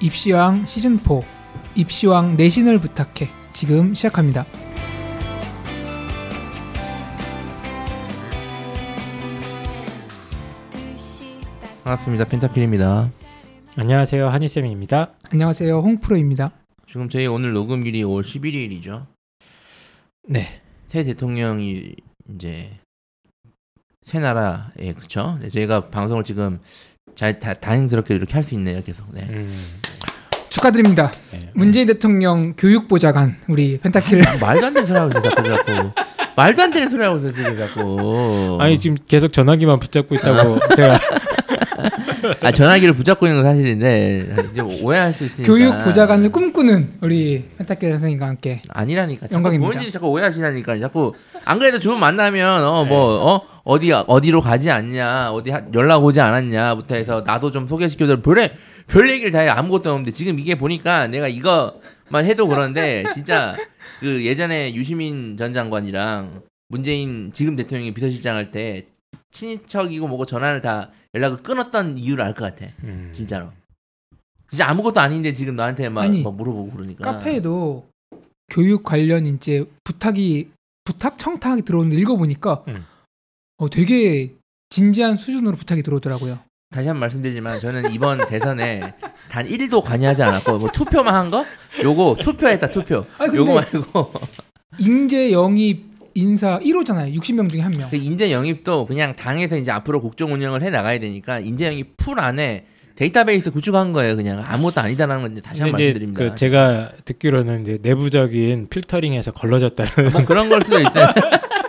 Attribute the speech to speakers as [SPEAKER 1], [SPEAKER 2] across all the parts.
[SPEAKER 1] 입시왕 시즌 4 입시왕 내신을 부탁해 지금 시작합니다.
[SPEAKER 2] 반갑습니다. 펜타필입니다.
[SPEAKER 3] 안녕하세요 한희쌤입니다.
[SPEAKER 1] 안녕하세요. 홍프로입니다.
[SPEAKER 2] 지금 저희 오늘 녹음일이 5월 11일이죠.
[SPEAKER 3] 네.
[SPEAKER 2] 새 대통령이 이제 새 나라에 그쵸? 네, 저희가 방송을 지금 잘 다, 다행스럽게 이렇게 할 수 있네요. 계속. 네.
[SPEAKER 3] 음,
[SPEAKER 1] 축하드립니다.
[SPEAKER 3] 네.
[SPEAKER 1] 문재인 대통령 교육보좌관 우리 펜타킬
[SPEAKER 2] 아, 말도 안 되는 소리 하고 있어 자꾸 자꾸 말도 안 되는 소리 하고 있어 지금 자꾸.
[SPEAKER 3] 아니 지금 계속 전화기만 붙잡고 있다고 제가
[SPEAKER 2] 아, 전화기를 붙잡고 있는 건 사실인데 이제 오해할 수 있으니까.
[SPEAKER 1] 교육 보좌관을 꿈꾸는 우리 펜타킬 선생님과 함께
[SPEAKER 2] 아니라니까.
[SPEAKER 1] 영광입니다.
[SPEAKER 2] 본인들이 자꾸 오해하시다니까. 자꾸 안 그래도 주문 만나면 어뭐 어 어디 어디로 가지 않냐, 어디 하- 연락 오지 않았냐부터 해서 나도 좀 소개시켜줘. 별에 별 얘기를 다 해. 아무것도 없는데 지금 이게 보니까 내가 이거만 해도 그런데 진짜 그 예전에 유시민 전 장관이랑 문재인 지금 대통령이 비서실장 할 때 친인척이고 뭐고 전화를 다 연락을 끊었던 이유를 알 것 같아.
[SPEAKER 3] 음,
[SPEAKER 2] 진짜로. 진짜 아무것도 아닌데 지금 나한테 막,
[SPEAKER 1] 아니,
[SPEAKER 2] 막 물어보고 그러니까.
[SPEAKER 1] 카페에도 교육 관련 이제 부탁이 부탁 청탁이 들어오는데 읽어보니까
[SPEAKER 3] 음.
[SPEAKER 1] 어, 되게 진지한 수준으로 부탁이 들어오더라고요.
[SPEAKER 2] 다시 한 번 말씀드리지만 저는 이번 대선에 단 1도 관여하지 않았고 뭐 투표만 한 거? 요거 투표했다 투표.
[SPEAKER 1] 아니, 근데-
[SPEAKER 2] 요거 말고
[SPEAKER 1] 인재 영입 인사 1호잖아요. 60명 중에 한 명.
[SPEAKER 2] 그 인재 영입도 그냥 당에서 이제 앞으로 국정 운영을 해 나가야 되니까 인재 영입 풀 안에 데이터베이스 구축한 거예요. 그냥 아무것도 아니다라는 건 이제 다시 한 번 말씀드립니다.
[SPEAKER 3] 그 제가 듣기로는 이제 내부적인 필터링에서 걸러졌다는
[SPEAKER 2] 뭐 그런 걸 수도 있어요.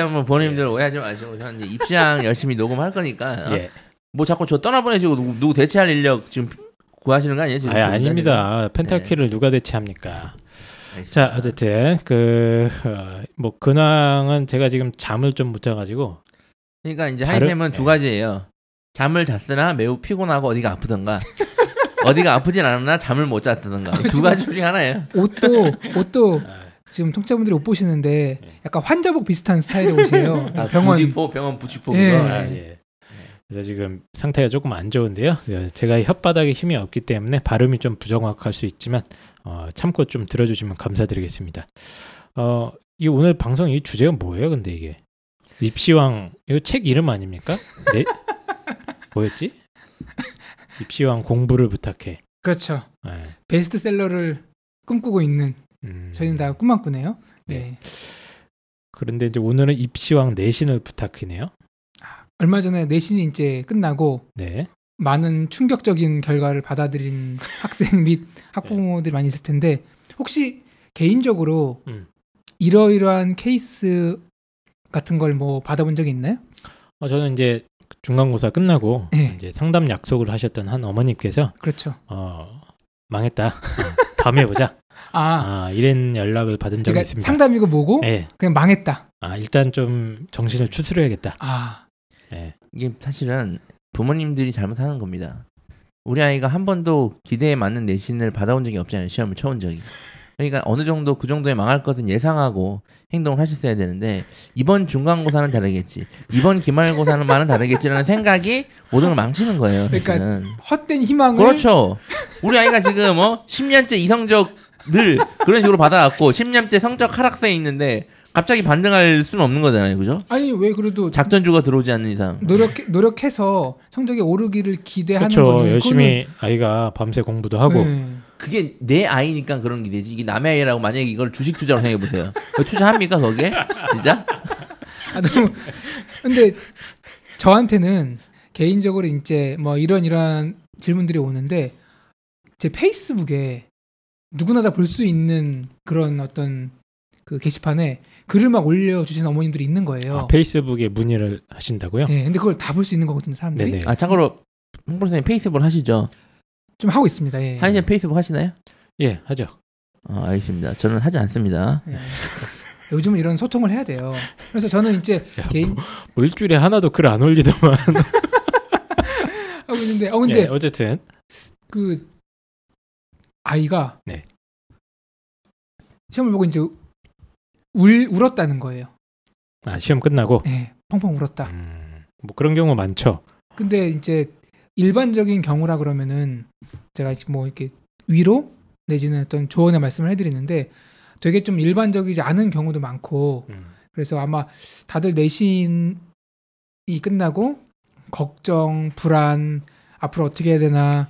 [SPEAKER 2] 한번 본인들 오해하지 마시고 저는 이제 입시왕 열심히 녹음할 거니까 어?
[SPEAKER 3] 예.
[SPEAKER 2] 뭐 자꾸 저 떠나보내시고 누구, 누구 대체할 인력 지금 구하시는 거 아니에요? 지금
[SPEAKER 3] 아예 아닙니다. 펜타키를 누가 대체합니까? 자 어쨌든 그뭐 근황은 제가 지금 잠을 좀 못 자가지고
[SPEAKER 2] 그러니까 이제
[SPEAKER 3] 다른-
[SPEAKER 2] 하이템은 두
[SPEAKER 3] 예.
[SPEAKER 2] 가지예요. 잠을 잤으나 매우 피곤하고 어디가 아프던가. 어디가 아프진 않으나 잠을 못 잤다던가. 두 가지 중에 하나예요.
[SPEAKER 1] 옷도 옷도
[SPEAKER 3] 아,
[SPEAKER 1] 지금 청취자분들이 옷 보시는데
[SPEAKER 3] 네.
[SPEAKER 1] 약간 환자복 비슷한 스타일의 옷이에요.
[SPEAKER 2] 아,
[SPEAKER 1] 병원
[SPEAKER 2] 부직포, 병원 부직포
[SPEAKER 1] 예.
[SPEAKER 3] 아,
[SPEAKER 2] 아,
[SPEAKER 3] 예. 그래서 지금 상태가 조금 안 좋은데요. 제가 혓바닥에 힘이 없기 때문에 발음이 좀 부정확할 수 있지만 어, 참고 좀 들어주시면 감사드리겠습니다. 어, 이 오늘 방송 이 주제가 뭐예요? 근데 이게 입시왕 이거 책 이름 아닙니까? 네? 뭐였지? 입시왕 공부를 부탁해.
[SPEAKER 1] 그렇죠.
[SPEAKER 3] 네.
[SPEAKER 1] 베스트셀러를 꿈꾸고 있는
[SPEAKER 3] 음,
[SPEAKER 1] 저희는 다 꿈만 꾸네요. 네.
[SPEAKER 3] 네. 그런데 이제 오늘은 입시왕 내신을 부탁이네요.
[SPEAKER 1] 얼마 전에 내신이 이제 끝나고
[SPEAKER 3] 네.
[SPEAKER 1] 많은 충격적인 결과를 받아들인 학생 및 학부모들이 많이 있을 텐데 혹시 개인적으로
[SPEAKER 3] 음.
[SPEAKER 1] 이러이러한 케이스 같은 걸 뭐 받아본 적이 있나요?
[SPEAKER 3] 어, 저는 이제 중간고사 끝나고
[SPEAKER 1] 네.
[SPEAKER 3] 이제 상담 약속을 하셨던 한 어머님께서
[SPEAKER 1] 그렇죠.
[SPEAKER 3] 어, 망했다. 어, 다음에 보자.
[SPEAKER 1] 아,
[SPEAKER 3] 아, 이런 연락을 받은 적이
[SPEAKER 1] 그러니까
[SPEAKER 3] 있습니다.
[SPEAKER 1] 상담이고 뭐고
[SPEAKER 3] 예.
[SPEAKER 1] 그냥 망했다.
[SPEAKER 3] 아, 일단 좀 정신을 추스려야겠다.
[SPEAKER 1] 아,
[SPEAKER 3] 예.
[SPEAKER 2] 이게 사실은 부모님들이 잘못하는 겁니다. 우리 아이가 한 번도 기대에 맞는 내신을 받아온 적이 없잖아요. 시험을 쳐온 적이. 그러니까 어느 정도 그 정도에 망할 것은 예상하고 행동을 하셨어야 되는데 이번 중간고사는 다르겠지. 이번 기말고사는 다르겠지라는 생각이 모든 걸 망치는 거예요.
[SPEAKER 1] 그러니까
[SPEAKER 2] 사실은.
[SPEAKER 1] 헛된 희망을
[SPEAKER 2] 그렇죠. 우리 아이가 지금 어 10년째 이성적 늘 그런 식으로 받아왔고 10년째 성적 하락세에 있는데 갑자기 반등할 수는 없는 거잖아요. 그죠?
[SPEAKER 1] 아니 왜 그래도
[SPEAKER 2] 작전주가 들어오지 않는 이상.
[SPEAKER 1] 노력 노력해서 성적이 오르기를 기대하는
[SPEAKER 3] 그렇죠.
[SPEAKER 1] 거는
[SPEAKER 3] 열심히 아이가 밤새 공부도 하고
[SPEAKER 1] 네.
[SPEAKER 2] 그게 내 아이니까 그런 게 되지. 이게 남의 아이라고 만약에 이걸 주식 투자로 생각해 보세요. 투자합니까 거기에? 진짜?
[SPEAKER 1] 아, 너무 근데 저한테는 개인적으로 이제 뭐 이런 이런 질문들이 오는데 제 페이스북에 누구나 다 볼 수 있는 그런 어떤 그 게시판에 글을 막 올려주시는 어머님들이 있는 거예요.
[SPEAKER 3] 아, 페이스북에 문의를 하신다고요?
[SPEAKER 1] 네, 근데 그걸 다 볼 수 있는 거거든요, 사람들이.
[SPEAKER 3] 네네.
[SPEAKER 2] 아 참고로 홍보 선생님 페이스북 하시죠?
[SPEAKER 1] 좀 하고 있습니다. 예.
[SPEAKER 2] 한이님 페이스북 하시나요?
[SPEAKER 3] 예, 하죠.
[SPEAKER 2] 어, 알겠습니다. 저는 하지 않습니다.
[SPEAKER 1] 예. 요즘은 이런 소통을 해야 돼요. 그래서 저는 이제
[SPEAKER 3] 야,
[SPEAKER 1] 개인
[SPEAKER 3] 뭐 일주일에 하나도 글 안 올리더만.
[SPEAKER 1] 하고 있는데, 어 근데
[SPEAKER 3] 예, 어쨌든
[SPEAKER 1] 그 아이가
[SPEAKER 3] 네.
[SPEAKER 1] 시험을 보고 이제 울 울었다는 거예요.
[SPEAKER 3] 아, 시험 끝나고
[SPEAKER 1] 예, 펑펑 울었다.
[SPEAKER 3] 음, 뭐 그런 경우 많죠.
[SPEAKER 1] 근데 이제 일반적인 경우라 그러면은 제가 뭐 이렇게 위로 내지는 어떤 조언의 말씀을 해드리는데 되게 좀 일반적이지 않은 경우도 많고
[SPEAKER 3] 음.
[SPEAKER 1] 그래서 아마 다들 내신이 끝나고 걱정, 불안, 앞으로 어떻게 해야 되나,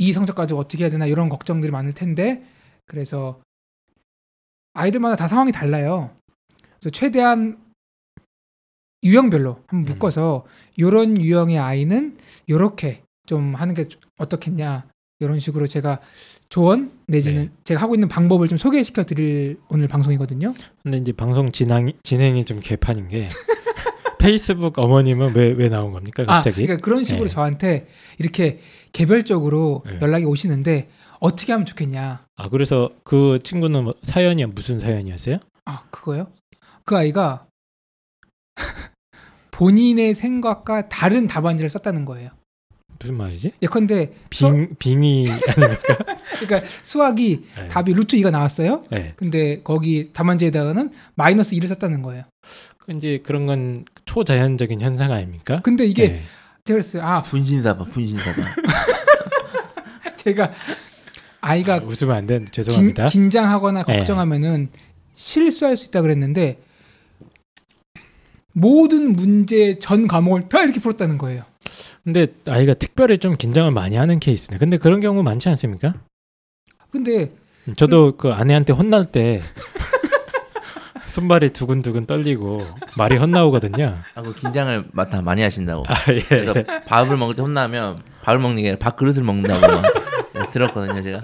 [SPEAKER 1] 이 성적 가지고 어떻게 해야 되나 이런 걱정들이 많을 텐데 그래서 아이들마다 다 상황이 달라요. 그래서 최대한 유형별로 한번
[SPEAKER 3] 음.
[SPEAKER 1] 묶어서 이런 유형의 아이는 이렇게 좀 하는 게 어떻겠냐 이런 식으로 제가 조언 내지는
[SPEAKER 3] 네.
[SPEAKER 1] 제가 하고 있는 방법을 좀 소개시켜 드릴 오늘 방송이거든요.
[SPEAKER 3] 근데 이제 방송 진행 진행이 좀 개판인 게 페이스북 어머님은 왜 왜 나온 겁니까 갑자기?
[SPEAKER 1] 아, 그러니까 그런 식으로
[SPEAKER 3] 네.
[SPEAKER 1] 저한테 이렇게 개별적으로
[SPEAKER 3] 네.
[SPEAKER 1] 연락이 오시는데 어떻게 하면 좋겠냐.
[SPEAKER 3] 아 그래서 그 친구는 뭐 사연이 무슨 사연이었어요?
[SPEAKER 1] 아, 그거요? 그 아이가 본인의 생각과 다른 답안지를 썼다는 거예요.
[SPEAKER 3] 무슨 말이지?
[SPEAKER 1] 예컨대 수,
[SPEAKER 3] 빙 빙이 아닙니까?
[SPEAKER 1] 그러니까 수학이
[SPEAKER 3] 네.
[SPEAKER 1] 답이 루트 2가 나왔어요.
[SPEAKER 3] 네.
[SPEAKER 1] 근데 거기 답안지에다가는 마이너스 2를 썼다는 거예요.
[SPEAKER 3] 그 이제 그런 건 초자연적인 현상 아닙니까?
[SPEAKER 1] 근데 이게
[SPEAKER 3] 네.
[SPEAKER 1] 제가 그랬어요. 아,
[SPEAKER 2] 분신사바 분신사바.
[SPEAKER 1] 제가 아이가
[SPEAKER 3] 아, 웃으면 안 되는데
[SPEAKER 1] 긴,
[SPEAKER 3] 죄송합니다.
[SPEAKER 1] 긴장하거나
[SPEAKER 3] 네.
[SPEAKER 1] 걱정하면은 실수할 수 있다 그랬는데 모든 문제 전 과목을 다 이렇게 풀었다는 거예요.
[SPEAKER 3] 근데 아이가 특별히 좀 긴장을 많이 하는 케이스네. 근데 그런 경우 많지 않습니까?
[SPEAKER 1] 근데
[SPEAKER 3] 저도 그 아내한테 혼날 때 손발이 두근두근 떨리고 말이 헛나오거든요.
[SPEAKER 2] 아, 그 긴장을 마- 다 많이 하신다고.
[SPEAKER 3] 아 예.
[SPEAKER 2] 그래서 밥을 먹을 때 혼나면 밥을 먹는 게 아니라 밥 그릇을 먹는다고 네, 들었거든요, 제가.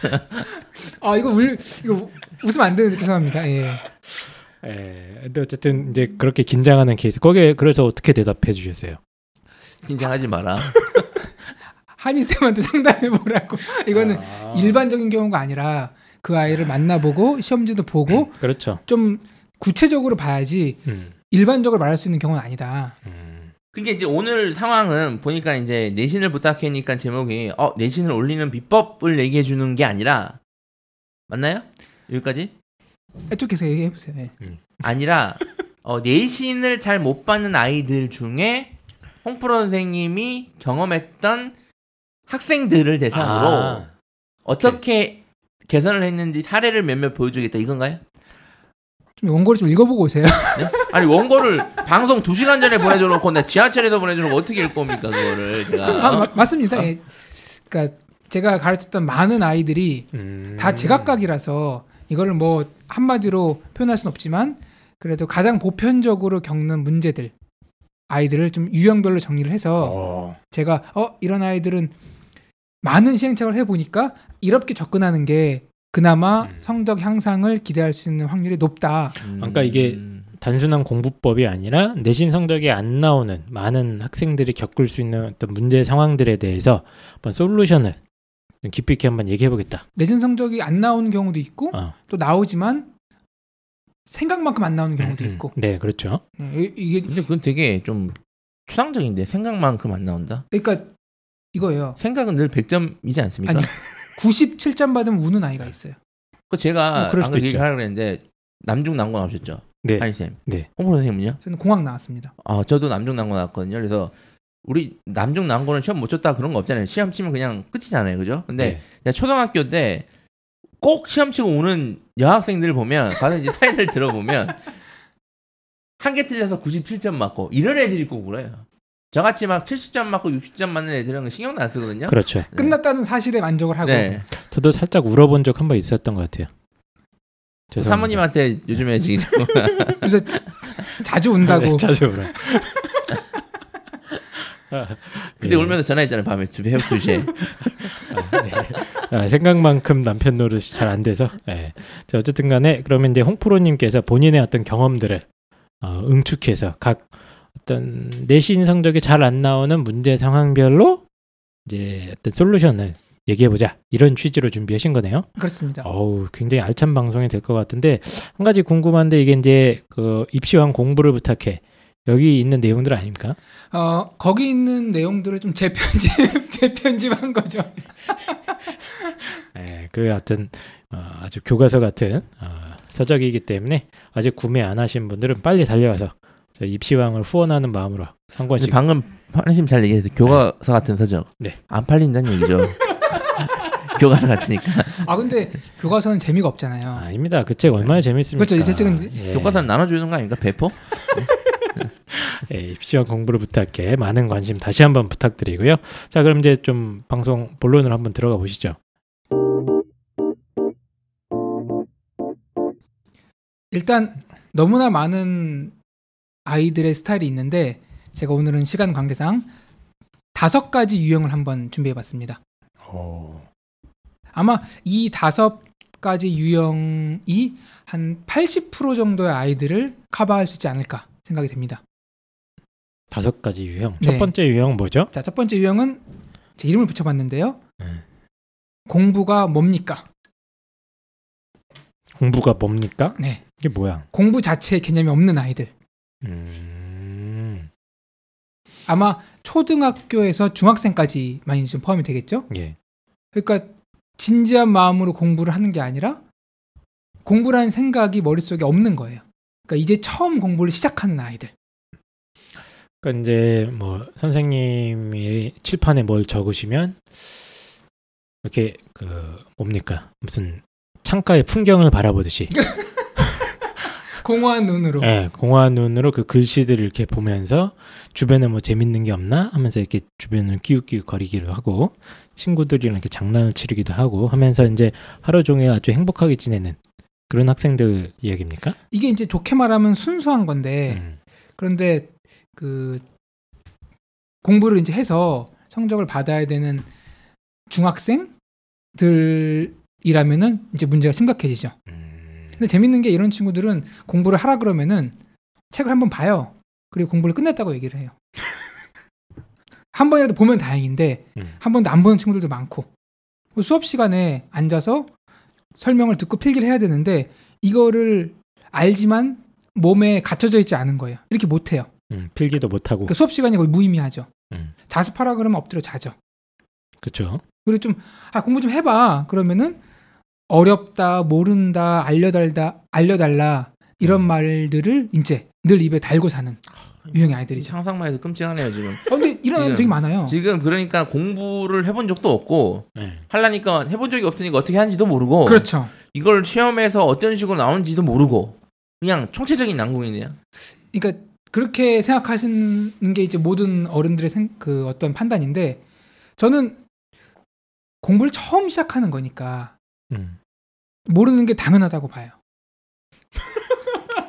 [SPEAKER 1] 아 이거 울 이거 웃으면 안 되는데 죄송합니다. 예.
[SPEAKER 3] 예. 근데 어쨌든 이제 그렇게 긴장하는 케이스. 거기에 그래서 어떻게 대답해 주셨어요?
[SPEAKER 2] 긴장하지 마라.
[SPEAKER 1] 한이 쌤한테 상담해 보라고. 이거는
[SPEAKER 3] 아.
[SPEAKER 1] 일반적인 경우가 아니라 그 아이를 만나보고 시험지도 보고
[SPEAKER 3] 그렇죠.
[SPEAKER 1] 좀 구체적으로 봐야지
[SPEAKER 3] 음.
[SPEAKER 1] 일반적으로 말할 수 있는 경우는 아니다.
[SPEAKER 3] 음.
[SPEAKER 2] 그게 이제 오늘 상황은 보니까 이제 내신을 부탁하니까 제목이 어 내신을 올리는 비법을 얘기해 주는 게 아니라 맞나요? 여기까지?
[SPEAKER 1] 쭉 계속 얘기해 보세요. 예.
[SPEAKER 2] 아니라 어, 내신을 잘 못 받는 아이들 중에 홍프로 선생님이 경험했던 학생들을 대상으로
[SPEAKER 3] 아.
[SPEAKER 2] 어떻게 개선을 했는지 사례를 몇몇 보여주겠다 이건가요?
[SPEAKER 1] 좀 원고를 좀 읽어보고 오세요.
[SPEAKER 2] 네? 아니 원고를 방송 2 시간 전에 보내줘 놓고 내 지하철에서 보내줘 놓고 어떻게 읽을 겁니까 그거를 제가
[SPEAKER 1] 아,
[SPEAKER 2] 어?
[SPEAKER 1] 마- 맞습니다. 예. 그러니까 제가 가르쳤던 많은 아이들이
[SPEAKER 3] 음.
[SPEAKER 1] 다 제각각이라서 이거를 뭐 한마디로 표현할 수는 없지만 그래도 가장 보편적으로 겪는 문제들 아이들을 좀 유형별로 정리를 해서
[SPEAKER 3] 어.
[SPEAKER 1] 제가 어 이런 아이들은 많은 시행착오를 해보니까 이렇게 접근하는 게 그나마
[SPEAKER 3] 음.
[SPEAKER 1] 성적 향상을 기대할 수 있는 확률이 높다.
[SPEAKER 3] 그러니까 이게 단순한 공부법이 아니라 내신 성적이 안 나오는 많은 학생들이 겪을 수 있는 어떤 문제 상황들에 대해서 한번 솔루션을 좀 깊이 있게 한번 얘기해 보겠다.
[SPEAKER 1] 내신 성적이 안 나오는 경우도 있고
[SPEAKER 3] 어.
[SPEAKER 1] 또 나오지만 생각만큼 안 나오는 경우도
[SPEAKER 3] 음, 음.
[SPEAKER 1] 있고
[SPEAKER 3] 네, 그렇죠.
[SPEAKER 1] 네, 이- 이게
[SPEAKER 2] 근데 그건 되게 좀 추상적인데 생각만큼 안 나온다.
[SPEAKER 1] 그러니까 이거예요.
[SPEAKER 2] 생각은 늘 100점이지 않습니까?
[SPEAKER 1] 아니, 97점 받으면 우는 아이가 있어요.
[SPEAKER 2] 그 제가
[SPEAKER 3] 뭐 있죠.
[SPEAKER 2] 얘기하려고 했는데 남중 남고 나오셨죠?
[SPEAKER 3] 네.
[SPEAKER 2] 한이 쌤.
[SPEAKER 3] 네.
[SPEAKER 2] 홍보 선생님은요?
[SPEAKER 1] 저는 공학 나왔습니다.
[SPEAKER 2] 아 저도 남중 남고 나왔거든요. 그래서 우리 남중 남고는 시험 못 쳤다 그런 거 없잖아요. 시험 치면 그냥 끝이잖아요, 그죠? 근데
[SPEAKER 3] 네.
[SPEAKER 2] 초등학교 때 꼭 시험 치고 오는 여학생들 보면 가서 이제 사연을 들어보면 한 개 틀려서 97점 맞고 이런 애들이 꼭 그래요. 저같이 막 70점 맞고 60점 맞는 애들은 신경도 안 쓰거든요.
[SPEAKER 3] 그렇죠.
[SPEAKER 2] 네.
[SPEAKER 1] 끝났다는 사실에 만족을 하고
[SPEAKER 2] 네.
[SPEAKER 3] 저도 살짝 울어본 적 한 번 있었던 것 같아요. 죄송합니다.
[SPEAKER 2] 사모님한테 요즘에 지금
[SPEAKER 1] 그래서 자주 운다고
[SPEAKER 3] 네, 자주 울어.
[SPEAKER 2] 그때
[SPEAKER 3] 예.
[SPEAKER 2] 울면서 전화했잖아요 밤에 새벽 2시에
[SPEAKER 3] 아, 네. 아, 생각만큼 남편 노릇이 잘 안 돼서. 예. 자, 어쨌든 간에 그러면 이제 홍프로님께서 본인의 어떤 경험들을 어, 응축해서 각 어떤 내신 성적이 잘 안 나오는 문제 상황별로 이제 어떤 솔루션을 얘기해보자 이런 취지로 준비하신 거네요.
[SPEAKER 1] 그렇습니다.
[SPEAKER 3] 어우 굉장히 알찬 방송이 될 것 같은데 한 가지 궁금한데 이게 이제 그 입시왕 공부를 부탁해 여기 있는 내용들 아닙니까?
[SPEAKER 1] 어, 거기 있는 내용들을 좀 재편집 재편집한 거죠.
[SPEAKER 3] 예, 그 어떤 어, 아주 교과서 같은 어, 서적이기 때문에 아직 구매 안 하신 분들은 빨리 달려와서 저 입시왕을 후원하는 마음으로 한 권씩.
[SPEAKER 2] 방금 판님 잘 얘기해서 교과서 같은 서적
[SPEAKER 3] 네.
[SPEAKER 2] 안 팔린다는 얘기죠. 교과서 같으니까
[SPEAKER 1] 아 근데 교과서는 재미가 없잖아요.
[SPEAKER 3] 아닙니다. 그 책 얼마나 재밌습니까?
[SPEAKER 1] 그렇죠. 이 책은
[SPEAKER 3] 예.
[SPEAKER 2] 교과서는 나눠주는 거 아닙니까? 배포?
[SPEAKER 3] 예, 입시와 공부를 부탁해 많은 관심 다시 한번 부탁드리고요. 자, 그럼 이제 좀 방송 본론으로 한번 들어가 보시죠.
[SPEAKER 1] 일단 너무나 많은 아이들의 스타일이 있는데 제가 오늘은 시간 관계상 다섯 가지 유형을 한번 준비해봤습니다.
[SPEAKER 3] 오.
[SPEAKER 1] 아마 이 다섯 가지 유형이 한 80% 정도의 아이들을 커버할 수 있지 않을까 생각이 됩니다.
[SPEAKER 3] 다섯 가지 유형.
[SPEAKER 1] 네.
[SPEAKER 3] 첫 번째 유형 뭐죠?
[SPEAKER 1] 자, 첫 번째 유형은 제 이름을 붙여봤는데요.
[SPEAKER 3] 네.
[SPEAKER 1] 공부가 뭡니까?
[SPEAKER 3] 공부가 뭡니까?
[SPEAKER 1] 네.
[SPEAKER 3] 이게 뭐야?
[SPEAKER 1] 공부 자체의 개념이 없는 아이들.
[SPEAKER 3] 음.
[SPEAKER 1] 아마 초등학교에서 중학생까지 많이 좀 포함이 되겠죠?
[SPEAKER 3] 예.
[SPEAKER 1] 그러니까 진지한 마음으로 공부를 하는 게 아니라 공부라는 생각이 머릿속에 없는 거예요. 그러니까 이제 처음 공부를 시작하는 아이들.
[SPEAKER 3] 그러니까 이제 뭐 선생님이 칠판에 뭘 적으시면 이렇게 그 뭡니까? 무슨 창가의 풍경을 바라보듯이
[SPEAKER 1] 공허한 눈으로.
[SPEAKER 3] 예, 공허한 눈으로 그 글씨들을 이렇게 보면서 주변에 뭐 재밌는 게 없나 하면서 이렇게 주변을 끼웃끼웃 거리기도 하고 친구들이랑 이렇게 장난을 치르기도 하고 하면서 이제 하루 종일 아주 행복하게 지내는 그런 학생들 이야기입니까?
[SPEAKER 1] 이게 이제 좋게 말하면 순수한 건데
[SPEAKER 3] 음.
[SPEAKER 1] 그런데 그 공부를 이제 해서 성적을 받아야 되는 중학생들이라면은 이제 문제가 심각해지죠.
[SPEAKER 3] 음.
[SPEAKER 1] 근데 재밌는 게 이런 친구들은 공부를 하라 그러면은 책을 한번 봐요. 그리고 공부를 끝냈다고 얘기를 해요. 한 번이라도 보면 다행인데
[SPEAKER 3] 음.
[SPEAKER 1] 한 번도 안 보는 친구들도 많고 수업 시간에 앉아서 설명을 듣고 필기를 해야 되는데 이거를 알지만 몸에 갇혀져 있지 않은 거예요. 이렇게 못 해요.
[SPEAKER 3] 음, 필기도 못 하고
[SPEAKER 1] 그러니까 수업 시간이 거의 무의미하죠.
[SPEAKER 3] 음.
[SPEAKER 1] 자습하라 그러면 엎드려 자죠.
[SPEAKER 3] 그렇죠.
[SPEAKER 1] 그리고 좀 아, 공부 좀 해봐. 그러면은 어렵다, 모른다, 알려달다, 알려달라 이런
[SPEAKER 3] 음.
[SPEAKER 1] 말들을 이제 늘 입에 달고 사는 유형의 아이들이죠.
[SPEAKER 2] 상상만 해도 끔찍하네요 지금.
[SPEAKER 1] 어, 근데 이런 아이들 되게 많아요.
[SPEAKER 2] 지금 그러니까 공부를 해본 적도 없고
[SPEAKER 3] 네.
[SPEAKER 2] 하려니까 해본 적이 없으니까 어떻게 하는지도 모르고
[SPEAKER 1] 그렇죠.
[SPEAKER 2] 이걸 시험에서 어떤 식으로 나오는지도 모르고 그냥 총체적인 난국이네요.
[SPEAKER 1] 그러니까 그렇게 생각하시는 게 이제 모든 어른들의 생, 그 어떤 판단인데 저는 공부를 처음 시작하는 거니까
[SPEAKER 3] 음.
[SPEAKER 1] 모르는 게 당연하다고 봐요.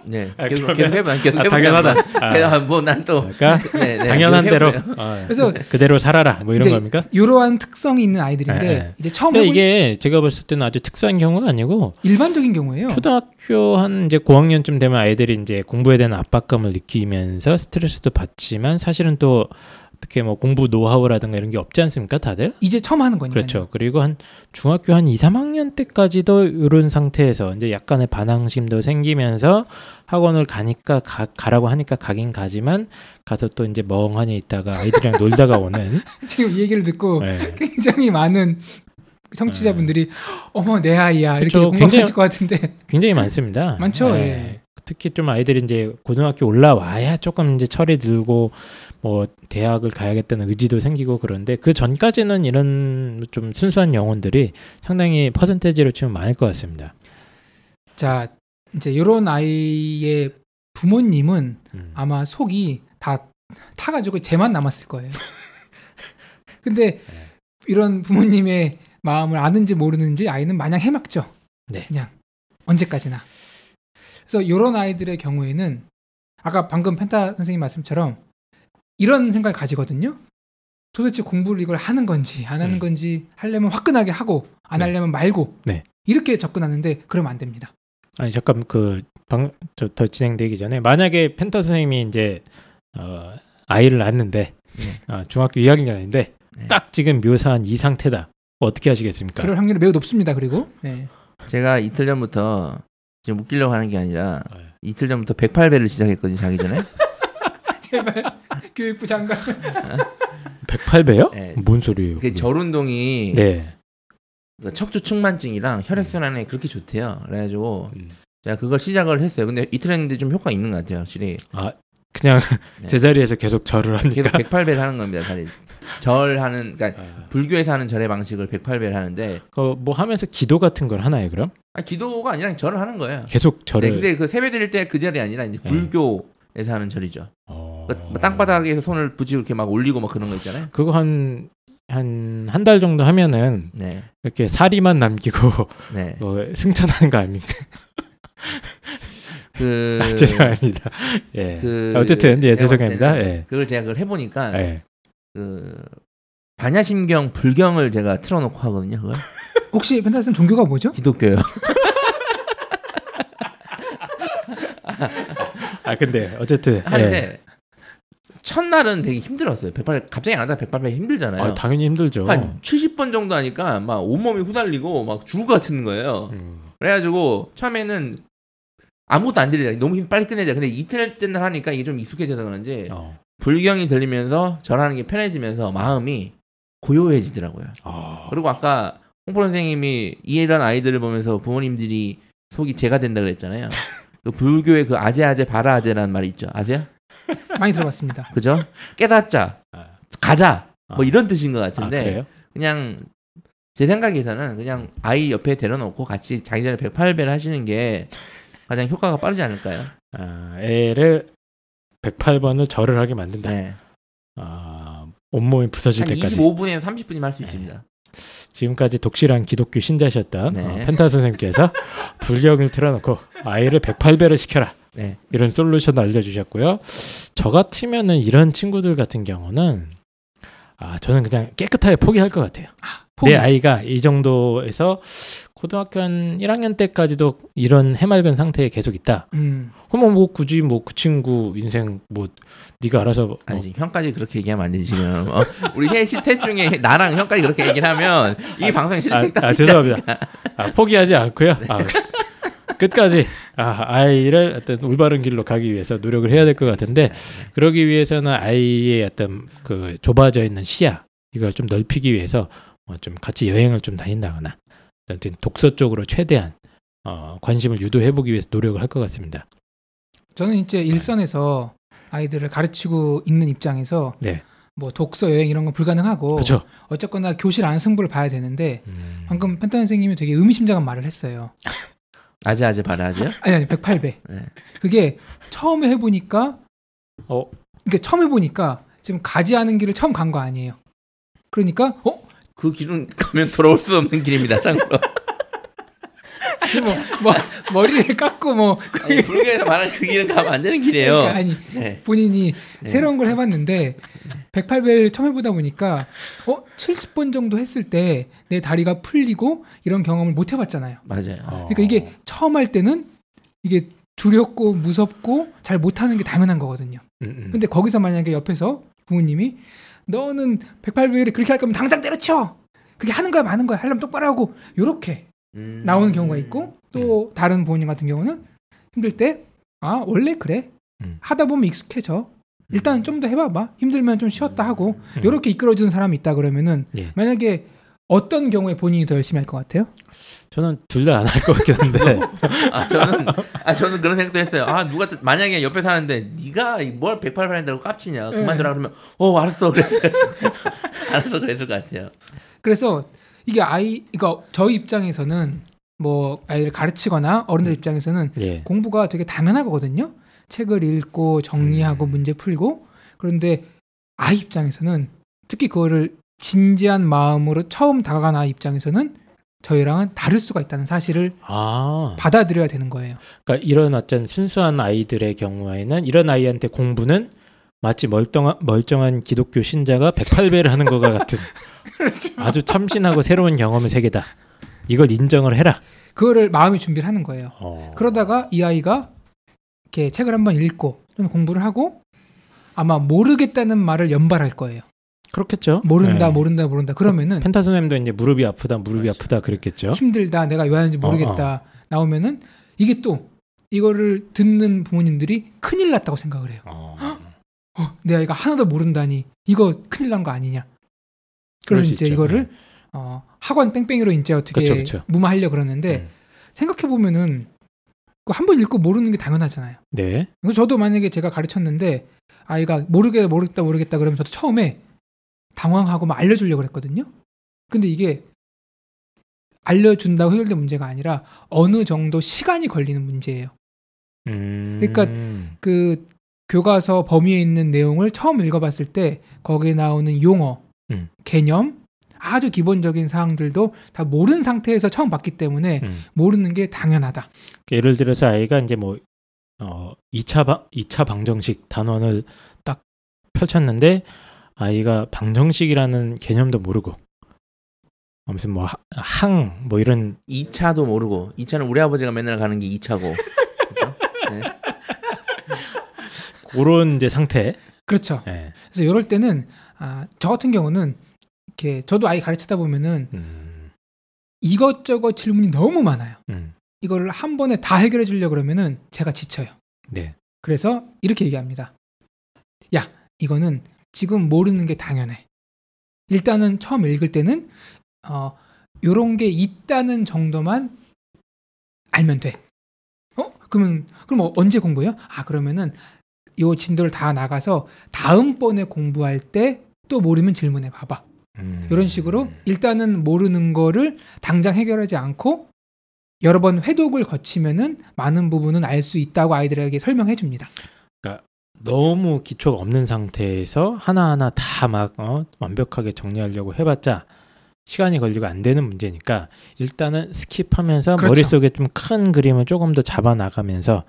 [SPEAKER 2] 네,
[SPEAKER 3] 아,
[SPEAKER 2] 계속
[SPEAKER 3] 그러면-
[SPEAKER 2] 계속 해봐, 계속
[SPEAKER 3] 아,
[SPEAKER 2] 해봐.
[SPEAKER 3] 당연하다. 아,
[SPEAKER 2] 뭐난 또
[SPEAKER 3] 그러니까
[SPEAKER 2] 네, 네,
[SPEAKER 3] 당연한 대로. 어,
[SPEAKER 1] 그래서
[SPEAKER 3] 그대로 살아라 뭐 이런
[SPEAKER 1] 이제
[SPEAKER 3] 겁니까?
[SPEAKER 1] 이러한 특성이 있는 아이들인데
[SPEAKER 3] 네, 네.
[SPEAKER 1] 이제 처음
[SPEAKER 3] 근데
[SPEAKER 1] 해본
[SPEAKER 3] 이게 제가 봤을 때는 아주 특수한 경우가 아니고
[SPEAKER 1] 일반적인 경우예요.
[SPEAKER 3] 초등학교 한 이제 고학년쯤 되면 아이들이 이제 공부에 대한 압박감을 느끼면서 스트레스도 받지만 사실은 또 어떻게 뭐 공부 노하우라든가 이런 게 없지 않습니까, 다들?
[SPEAKER 1] 이제 처음 하는 거니까.
[SPEAKER 3] 그렇죠. 그리고 한 중학교 한 2, 3학년 때까지도 이런 상태에서 이제 약간의 반항심도 생기면서 학원을 가니까 가, 가라고 하니까 가긴 가지만 가서 또 이제 멍하니 있다가 아이들이랑 놀다가 오는
[SPEAKER 1] 지금 이 얘기를 듣고
[SPEAKER 3] 네.
[SPEAKER 1] 굉장히 많은 청취자분들이 어머 내 아이야 이렇게
[SPEAKER 3] 그렇죠.
[SPEAKER 1] 공감하실
[SPEAKER 3] 굉장히-
[SPEAKER 1] 것 같은데
[SPEAKER 3] 굉장히 많습니다.
[SPEAKER 1] 많죠,
[SPEAKER 3] 예.
[SPEAKER 1] 예.
[SPEAKER 3] 특히 좀 아이들이 이제 고등학교 올라와야 조금 이제 철이 들고 뭐 대학을 가야겠다는 의지도 생기고 그런데 그 전까지는 이런 좀 순수한 영혼들이 상당히 퍼센테이지로 치면 많을 것 같습니다.
[SPEAKER 1] 자 이제 이런 아이의 부모님은
[SPEAKER 3] 음.
[SPEAKER 1] 아마 속이 다 타가지고 쟤만 남았을 거예요. 근데 이런 부모님의 마음을 아는지 모르는지 아이는 마냥 해맑죠.
[SPEAKER 3] 네.
[SPEAKER 1] 그냥 언제까지나. 그래서 이런 아이들의 경우에는 아까 방금 펜타 선생님 말씀처럼 이런 생각을 가지거든요. 도대체 공부를 이걸 하는 건지 안 하는
[SPEAKER 3] 음.
[SPEAKER 1] 건지 하려면 화끈하게 하고 안
[SPEAKER 3] 네.
[SPEAKER 1] 하려면 말고
[SPEAKER 3] 네.
[SPEAKER 1] 이렇게 접근하는데 그러면 안 됩니다.
[SPEAKER 3] 아니 잠깐 그방저더 진행되기 전에 만약에 펜타 선생님이 이제 어, 아이를 낳았는데
[SPEAKER 2] 네.
[SPEAKER 3] 어, 중학교 2학년인데
[SPEAKER 2] 네.
[SPEAKER 3] 딱 지금 묘사한 이 상태다. 어떻게 하시겠습니까?
[SPEAKER 1] 그럴 확률이 매우 높습니다. 그리고 네.
[SPEAKER 2] 제가 이틀 전부터 지금 웃기려고 하는 게 아니라
[SPEAKER 3] 네.
[SPEAKER 2] 이틀 전부터 108배를 시작했거든요 자기 전에.
[SPEAKER 1] 제발 교육부 장관
[SPEAKER 3] 108배요?
[SPEAKER 2] 네.
[SPEAKER 3] 뭔 소리예요?
[SPEAKER 2] 그
[SPEAKER 3] 그게?
[SPEAKER 2] 절 운동이
[SPEAKER 3] 네.
[SPEAKER 2] 그 척추 측만증이랑 혈액 순환에 그렇게 좋대요. 그래가지고
[SPEAKER 3] 음.
[SPEAKER 2] 제가 그걸 시작을 했어요. 근데 이틀 했는데 좀 효과 있는 것 같아요, 확실히.
[SPEAKER 3] 아 그냥
[SPEAKER 2] 네.
[SPEAKER 3] 제자리에서 계속 절을
[SPEAKER 2] 계속
[SPEAKER 3] 합니까?
[SPEAKER 2] 108배를 하는 겁니다. 사실 절하는 그러니까
[SPEAKER 3] 아,
[SPEAKER 2] 불교에서 하는 절의 방식을 108배를 하는데
[SPEAKER 3] 그뭐 하면서 기도 같은 걸 하나요 그럼?
[SPEAKER 2] 아, 기도가 아니라 절을 하는 거예요.
[SPEAKER 3] 계속 절을.
[SPEAKER 2] 네, 근데 그 세배 드릴 때 그 절이 아니라 이제
[SPEAKER 3] 네.
[SPEAKER 2] 불교에서 하는 절이죠.
[SPEAKER 3] 어...
[SPEAKER 2] 그러니까 뭐 땅바닥에서 손을 붙이고 이렇게 막 올리고 막 그런 거 있잖아요.
[SPEAKER 3] 그거 한 한 한 달 정도 하면은
[SPEAKER 2] 네,
[SPEAKER 3] 이렇게 사리만 남기고
[SPEAKER 2] 네.
[SPEAKER 3] 어, 승천하는 거 아닙니까?
[SPEAKER 2] 그
[SPEAKER 3] 아, 죄송합니다. 예.
[SPEAKER 2] 그
[SPEAKER 3] 어쨌든 예 죄송합니다. 예.
[SPEAKER 2] 그걸 제가 그걸 해보니까
[SPEAKER 3] 예.
[SPEAKER 2] 그 반야심경 불경을 제가 틀어놓고 하거든요. 그걸
[SPEAKER 1] 혹시 펜타스님 종교가 뭐죠?
[SPEAKER 2] 기독교요.
[SPEAKER 3] 아 근데 어쨌든 예.
[SPEAKER 2] 하는데 첫날은 되게 힘들었어요. 108 갑자기 안 하다 108배 힘들잖아요.
[SPEAKER 3] 아, 당연히 힘들죠.
[SPEAKER 2] 한 70번 정도 하니까 막 온몸이 후달리고 막 죽을 것 같은 거예요.
[SPEAKER 3] 음.
[SPEAKER 2] 그래가지고 처음에는 아무것도 안 들리다. 너무 힘 빨리 끝내자. 근데 이틀째 날 하니까 이게 좀 익숙해져서 그런지
[SPEAKER 3] 어.
[SPEAKER 2] 불경이 들리면서 절하는 게 편해지면서 마음이 고요해지더라고요.
[SPEAKER 3] 아.
[SPEAKER 2] 그리고 아까 홍포 선생님이 이런 아이들을 보면서 부모님들이 속이 죄가 된다 그랬잖아요. 그 불교의 그 아재 아재 바라 아재라는 말이 있죠. 아세요?
[SPEAKER 1] 많이 들어봤습니다.
[SPEAKER 2] 그죠? 깨닫자,
[SPEAKER 3] 아.
[SPEAKER 2] 가자, 뭐
[SPEAKER 3] 아.
[SPEAKER 2] 이런 뜻인 것
[SPEAKER 3] 아,
[SPEAKER 2] 같은데
[SPEAKER 3] 그래요?
[SPEAKER 2] 그냥 제 생각에서는 그냥 아이 옆에 데려놓고 같이 자기 전에 108배를 하시는 게 가장 효과가 빠르지 않을까요?
[SPEAKER 3] 아, 애를 108번을 절을 하게 만든다.
[SPEAKER 2] 네.
[SPEAKER 3] 아, 온몸이 부서질
[SPEAKER 2] 한
[SPEAKER 3] 때까지.
[SPEAKER 2] 25분에서 30분이면 할 수 있습니다.
[SPEAKER 3] 지금까지 독실한 기독교 신자셨던
[SPEAKER 2] 네.
[SPEAKER 3] 어, 펜타 선생님께서 불경을 틀어놓고 아이를 108배를 시켜라.
[SPEAKER 2] 네.
[SPEAKER 3] 이런 솔루션 알려주셨고요. 저 같으면은 이런 친구들 같은 경우는 아 저는 그냥 깨끗하게 포기할 것 같아요.
[SPEAKER 1] 포기.
[SPEAKER 3] 내 아이가 이 정도에서 고등학교 한 1학년 때까지도 이런 해맑은 상태에 계속 있다.
[SPEAKER 1] 음.
[SPEAKER 3] 그러면 뭐 굳이 뭐 그 친구 인생 뭐 네가 알아서 뭐
[SPEAKER 2] 아니 지금 형까지 그렇게 얘기하면 안 되지 지금 어? 우리 셋, 셋 중에 나랑 형까지 그렇게 얘기를 하면 이 방송이
[SPEAKER 3] 아,
[SPEAKER 2] 실패다
[SPEAKER 3] 아, 죄송합니다. 아, 포기하지 않고요. 아, 끝까지 아, 아이를 어떤 올바른 길로 가기 위해서 노력을 해야 될 것 같은데 그러기 위해서는 아이의 어떤 그 좁아져 있는 시야 이걸 좀 넓히기 위해서 어, 좀 같이 여행을 좀 다닌다거나 어떤 독서 쪽으로 최대한 어, 관심을 유도해 보기 위해서 노력을 할 것 같습니다.
[SPEAKER 1] 저는 이제 일선에서 아이들을 가르치고 있는 입장에서
[SPEAKER 3] 네,
[SPEAKER 1] 뭐 독서 여행 이런 건 불가능하고
[SPEAKER 3] 그렇죠.
[SPEAKER 1] 어쨌거나 교실 안 승부를 봐야 되는데
[SPEAKER 3] 음,
[SPEAKER 1] 방금 펜타 선생님이 되게 의미심장한 말을 했어요.
[SPEAKER 2] 아재 아재 바라아재요?
[SPEAKER 1] 아니 아니 108배.
[SPEAKER 2] 네.
[SPEAKER 1] 그게 처음에 해보니까
[SPEAKER 3] 어,
[SPEAKER 1] 그러니까 처음 해보니까 지금 가지 않은 길을 처음 간 거 아니에요. 그러니까 어?
[SPEAKER 2] 그 길은 가면 돌아올 수 없는 길입니다 참고로
[SPEAKER 1] 뭐, 뭐 머리를 깎고 뭐
[SPEAKER 2] 아니, 불교에서 말하는 그 길은 가면 안 되는 길이에요
[SPEAKER 1] 그러니까 아니
[SPEAKER 2] 네.
[SPEAKER 1] 본인이
[SPEAKER 2] 네.
[SPEAKER 1] 새로운 걸 해봤는데 108배를 처음 해보다 보니까 어 70번 정도 했을 때 내 다리가 풀리고 이런 경험을 못 해봤잖아요.
[SPEAKER 2] 맞아요
[SPEAKER 3] 어.
[SPEAKER 1] 그러니까 이게 처음 할 때는 이게 두렵고 무섭고 잘 못하는 게 당연한 거거든요.
[SPEAKER 3] 음, 음.
[SPEAKER 1] 근데 거기서 만약에 옆에서 부모님이 너는 108배를 그렇게 할 거면 당장 때려쳐. 그게 하는 거야 마는 거야 하려면 똑바로 하고 요렇게
[SPEAKER 2] 음.
[SPEAKER 1] 나오는 경우가 있고 또 다른 부모님 같은 경우는 힘들 때 아 원래 그래
[SPEAKER 3] 음.
[SPEAKER 1] 하다 보면 익숙해져 일단 좀 더 해봐봐 힘들면 좀 쉬었다 하고
[SPEAKER 3] 음.
[SPEAKER 1] 요렇게 이끌어주는 사람이 있다 그러면은
[SPEAKER 3] 예.
[SPEAKER 1] 만약에 어떤 경우에 본인이 더 열심히 할 것 같아요?
[SPEAKER 3] 저는 둘 다 안 할 것 같긴 한데
[SPEAKER 2] 아 저는 아 저는 그런 생각도 했어요. 아 누가 저- 만약에 옆에 사는데 네가 뭘 108배 한다고 깝치냐 그만두라 그러면 어 알았어 그랬을 알았어 그랬을 것 같아요.
[SPEAKER 1] 그래서 이게 아이 이거 저희 입장에서는 뭐 아이를 가르치거나 어른들 입장에서는
[SPEAKER 3] 예.
[SPEAKER 1] 공부가 되게 당연하거든요. 책을 읽고 정리하고
[SPEAKER 3] 음.
[SPEAKER 1] 문제 풀고 그런데 아이 입장에서는 특히 그거를 진지한 마음으로 처음 다가간 아이 입장에서는 저희랑은 다를 수가 있다는 사실을
[SPEAKER 3] 아
[SPEAKER 1] 받아들여야 되는 거예요.
[SPEAKER 3] 그러니까 이런 어떤 순수한 아이들의 경우에는 이런 아이한테 공부는 마치 멀쩡한, 멀쩡한 기독교 신자가 108배를 하는 것과 같은 아주 참신하고 새로운 경험의 세계다. 이걸 인정을 해라.
[SPEAKER 1] 그거를 마음의 준비를 하는 거예요.
[SPEAKER 3] 어.
[SPEAKER 1] 그러다가 이 아이가 이렇게 책을 한번 읽고 또는 공부를 하고 아마 모르겠다는 말을 연발할 거예요.
[SPEAKER 3] 그렇겠죠.
[SPEAKER 1] 모른다,
[SPEAKER 3] 네.
[SPEAKER 1] 모른다, 모른다. 그러면은
[SPEAKER 3] 펜타스nem도 이제 무릎이 아프다, 무릎이 아프다 그랬겠죠.
[SPEAKER 1] 힘들다, 내가 왜 하는지 모르겠다 나오면은 이게 또 이거를 듣는 부모님들이 큰일 났다고 생각을 해요.
[SPEAKER 3] 어.
[SPEAKER 1] 어, 내 아이가 하나도 모른다니 이거 큰일 난 거 아니냐. 그래서
[SPEAKER 3] 수
[SPEAKER 1] 이제
[SPEAKER 3] 있죠.
[SPEAKER 1] 이거를 어, 학원 뺑뺑이로 이제 어떻게
[SPEAKER 3] 그쵸, 그쵸.
[SPEAKER 1] 무마하려 그러는데
[SPEAKER 3] 음.
[SPEAKER 1] 생각해 보면은 한 번 읽고 모르는 게 당연하잖아요.
[SPEAKER 3] 네.
[SPEAKER 1] 그래서 저도 만약에 제가 가르쳤는데 아이가 모르게 모르겠다 모르겠다 그러면 저도 처음에 당황하고 막 알려주려고 했거든요. 근데 이게 알려준다고 해결된 문제가 아니라 어느 정도 시간이 걸리는 문제예요.
[SPEAKER 3] 음.
[SPEAKER 1] 그러니까 그 교과서 범위에 있는 내용을 처음 읽어봤을 때 거기에 나오는 용어,
[SPEAKER 3] 음.
[SPEAKER 1] 개념, 아주 기본적인 사항들도 다 모르는 상태에서 처음 봤기 때문에
[SPEAKER 3] 음.
[SPEAKER 1] 모르는 게 당연하다.
[SPEAKER 3] 예를 들어서 아이가 이제 뭐 어, 2차 방 2차 방정식 단원을 딱 펼쳤는데 아이가 방정식이라는 개념도 모르고 무슨 뭐항뭐 이런
[SPEAKER 2] 2차도 모르고 2차는 우리 아버지가 맨날 가는 게 2차고. 그죠? 네.
[SPEAKER 3] 그런 이제 상태.
[SPEAKER 1] 그렇죠.
[SPEAKER 3] 예.
[SPEAKER 1] 그래서 이럴 때는 아, 저 같은 경우는 이렇게 저도 아이 가르치다 보면은
[SPEAKER 3] 음.
[SPEAKER 1] 이것저것 질문이 너무 많아요.
[SPEAKER 3] 음.
[SPEAKER 1] 이거를 한 번에 다 해결해 주려고 그러면은 제가 지쳐요.
[SPEAKER 3] 네.
[SPEAKER 1] 그래서 이렇게 얘기합니다. 야, 이거는 지금 모르는 게 당연해. 일단은 처음 읽을 때는 어 요런 게 있다는 정도만 알면 돼. 어? 그러면 그럼 어- 언제 공부해요? 아, 그러면은 요 진도를 다 나가서 다음번에 공부할 때 또 모르면 질문해 봐봐.
[SPEAKER 3] 음.
[SPEAKER 1] 이런 식으로 일단은 모르는 거를 당장 해결하지 않고 여러 번 회독을 거치면은 많은 부분은 알 수 있다고 아이들에게 설명해 줍니다.
[SPEAKER 3] 너무 기초가 없는 상태에서 하나하나 다막 어, 완벽하게 정리하려고 해봤자 시간이 걸리고 안 되는 문제니까 일단은 skip하면서
[SPEAKER 1] 그렇죠.
[SPEAKER 3] 머릿속에 좀 큰 그림을 조금 더 잡아 나가면서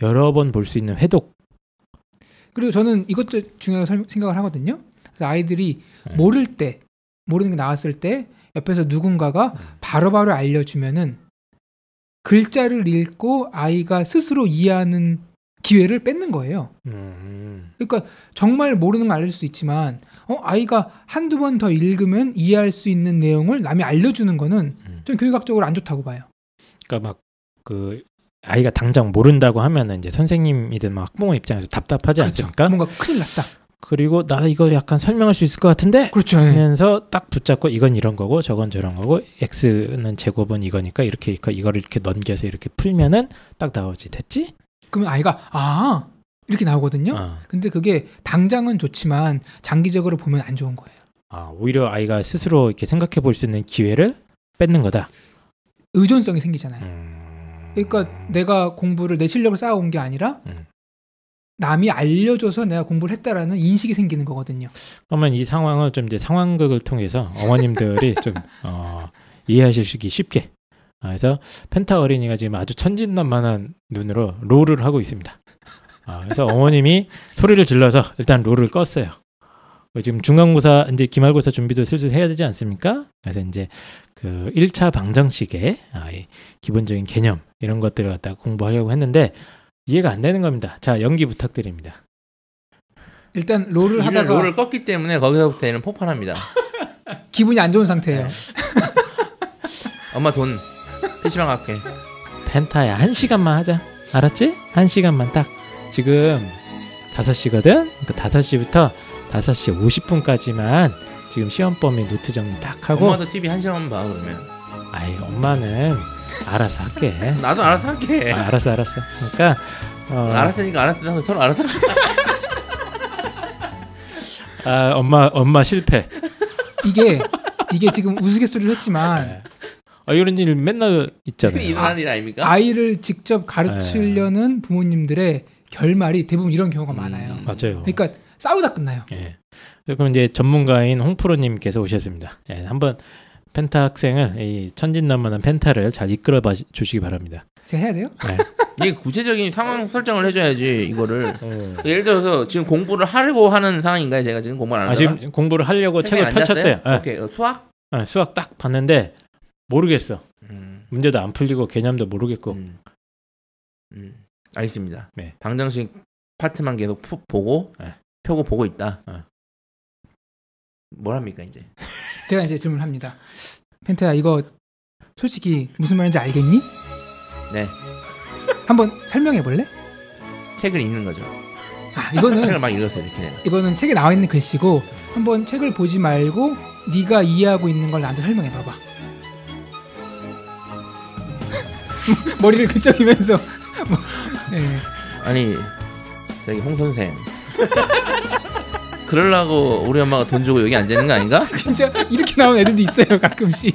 [SPEAKER 3] 여러 번 볼 수 있는 회독
[SPEAKER 1] 그리고 저는 이것도 중요하게 설- 생각을 하거든요. 그래서 아이들이
[SPEAKER 3] 음.
[SPEAKER 1] 모를 때, 모르는 게 나왔을 때 옆에서 누군가가 바로 바로 알려주면은 글자를 읽고 아이가 스스로 이해하는 기회를 뺏는 거예요.
[SPEAKER 3] 음.
[SPEAKER 1] 그러니까 정말 모르는 걸 알려줄 수 있지만 어, 아이가 한두 번 더 읽으면 이해할 수 있는 내용을 남이 알려주는 거는
[SPEAKER 3] 음.
[SPEAKER 1] 좀 교육학적으로 안 좋다고 봐요.
[SPEAKER 3] 그러니까 막 그 아이가 당장 모른다고 하면은 이제 선생님이든 막 학부모 입장에서 답답하지
[SPEAKER 1] 그렇죠.
[SPEAKER 3] 않습니까?
[SPEAKER 1] 뭔가 큰일 났다.
[SPEAKER 3] 그리고 나 이거 약간 설명할 수 있을 것 같은데
[SPEAKER 1] 그렇죠. 예.
[SPEAKER 3] 하면서 딱 붙잡고 이건 이런 거고 저건 저런 거고 x는 제곱은 이거니까 이렇게 이거- 이거를 이렇게 넘겨서 이렇게 풀면은 딱 나오지 됐지?
[SPEAKER 1] 그러면 아이가 아 이렇게 나오거든요.
[SPEAKER 3] 어.
[SPEAKER 1] 근데 그게 당장은 좋지만 장기적으로 보면 안 좋은 거예요.
[SPEAKER 3] 아, 오히려 아이가 스스로 이렇게 생각해 볼 수 있는 기회를 뺏는 거다.
[SPEAKER 1] 의존성이 생기잖아요.
[SPEAKER 3] 음.
[SPEAKER 1] 그러니까 내가 공부를 내 실력을 쌓아온 게 아니라
[SPEAKER 3] 음.
[SPEAKER 1] 남이 알려줘서 내가 공부를 했다라는 인식이 생기는 거거든요.
[SPEAKER 3] 그러면 이 상황을 좀 이제 상황극을 통해서 어머님들이 좀 어, 이해하시기 쉽게. 아, 그래서 펜타 어린이가 지금 아주 천진난만한 눈으로 롤을 하고 있습니다. 아, 그래서 어머님이 소리를 질러서 일단 롤을 껐어요. 지금 중간고사 이제 기말고사 준비도 슬슬 해야 되지 않습니까? 그래서 이제 그 1차 방정식의 아, 이 기본적인 개념 이런 것들을 갖다가 공부하려고 했는데 이해가 안 되는 겁니다. 자, 연기 부탁드립니다.
[SPEAKER 1] 일단 롤을 하다가
[SPEAKER 2] 롤을 껐기 때문에 거기서부터 얘는 폭발합니다.
[SPEAKER 1] 기분이 안 좋은 상태예요.
[SPEAKER 2] 네. 엄마 돈 PC방 갈게.
[SPEAKER 3] 펜타야 한 시간만 하자 알았지? 한 시간만 딱 지금 5시거든? 그러니까 5시부터 5시 50분까지만 지금 시험 범위 노트 정리 딱 하고
[SPEAKER 2] 엄마도 TV 한 시간만 봐 그러면.
[SPEAKER 3] 아이 엄마는 알아서 할게
[SPEAKER 2] 나도 알아서 할게.
[SPEAKER 3] 아, 알았어 알았어 그러니까 어,
[SPEAKER 2] 알았으니까 알았어. 서로 알아서.
[SPEAKER 3] 아, 엄마 엄마 실패
[SPEAKER 1] 이게 이게 지금 우스갯소리를 했지만
[SPEAKER 3] 네. 아, 이런 일 맨날 있잖아요
[SPEAKER 2] 일어나는 일 아닙니까?
[SPEAKER 1] 아이를 직접 가르치려는 부모님들의 결말이 대부분 이런 경우가
[SPEAKER 2] 음.
[SPEAKER 1] 많아요.
[SPEAKER 3] 맞아요
[SPEAKER 1] 그러니까 싸우다 끝나요.
[SPEAKER 3] 예. 그럼 이제 전문가인 홍프로님께서 오셨습니다. 예, 한번 펜타 학생을 이 천진난만한 펜타를 잘 이끌어 봐 주시기 바랍니다.
[SPEAKER 1] 제가 해야 돼요?
[SPEAKER 2] 이게 구체적인 상황 설정을 해줘야지 이거를.
[SPEAKER 3] 어.
[SPEAKER 2] 예를 들어서 지금 공부를 하려고 하는 상황인가요? 제가 지금 공부를 안
[SPEAKER 3] 아,
[SPEAKER 2] 하다가
[SPEAKER 3] 지금 공부를 하려고 책을
[SPEAKER 2] 펼쳤어요.
[SPEAKER 3] 예.
[SPEAKER 2] 오케이 어, 수학.
[SPEAKER 3] 예, 수학 딱 봤는데 모르겠어.
[SPEAKER 2] 음,
[SPEAKER 3] 문제도 안 풀리고 개념도 모르겠고.
[SPEAKER 2] 음, 음, 알겠습니다.
[SPEAKER 3] 네.
[SPEAKER 2] 방정식 파트만 계속 푸, 보고
[SPEAKER 3] 네.
[SPEAKER 2] 펴고 보고 있다.
[SPEAKER 3] 어.
[SPEAKER 2] 뭘 합니까 이제?
[SPEAKER 1] 제가 이제 질문합니다. 펜타야 이거 솔직히 무슨 말인지 알겠니?
[SPEAKER 2] 네,
[SPEAKER 1] 한번 설명해 볼래?
[SPEAKER 2] 책을 읽는 거죠.
[SPEAKER 1] 아
[SPEAKER 2] 책을
[SPEAKER 1] 이거는
[SPEAKER 2] 막 읽었어요 이렇게. 내가.
[SPEAKER 1] 이거는 책에 나와 있는 글씨고 한번 책을 보지 말고 네가 이해하고 있는 걸 나한테 설명해 봐봐. 머리를 긁적이면서 네.
[SPEAKER 2] 아니 저기 홍 선생 그러려고 우리 엄마가 돈 주고 여기 앉아 있는 거 아닌가?
[SPEAKER 1] 진짜 이렇게 나오는 애들도 있어요 가끔씩.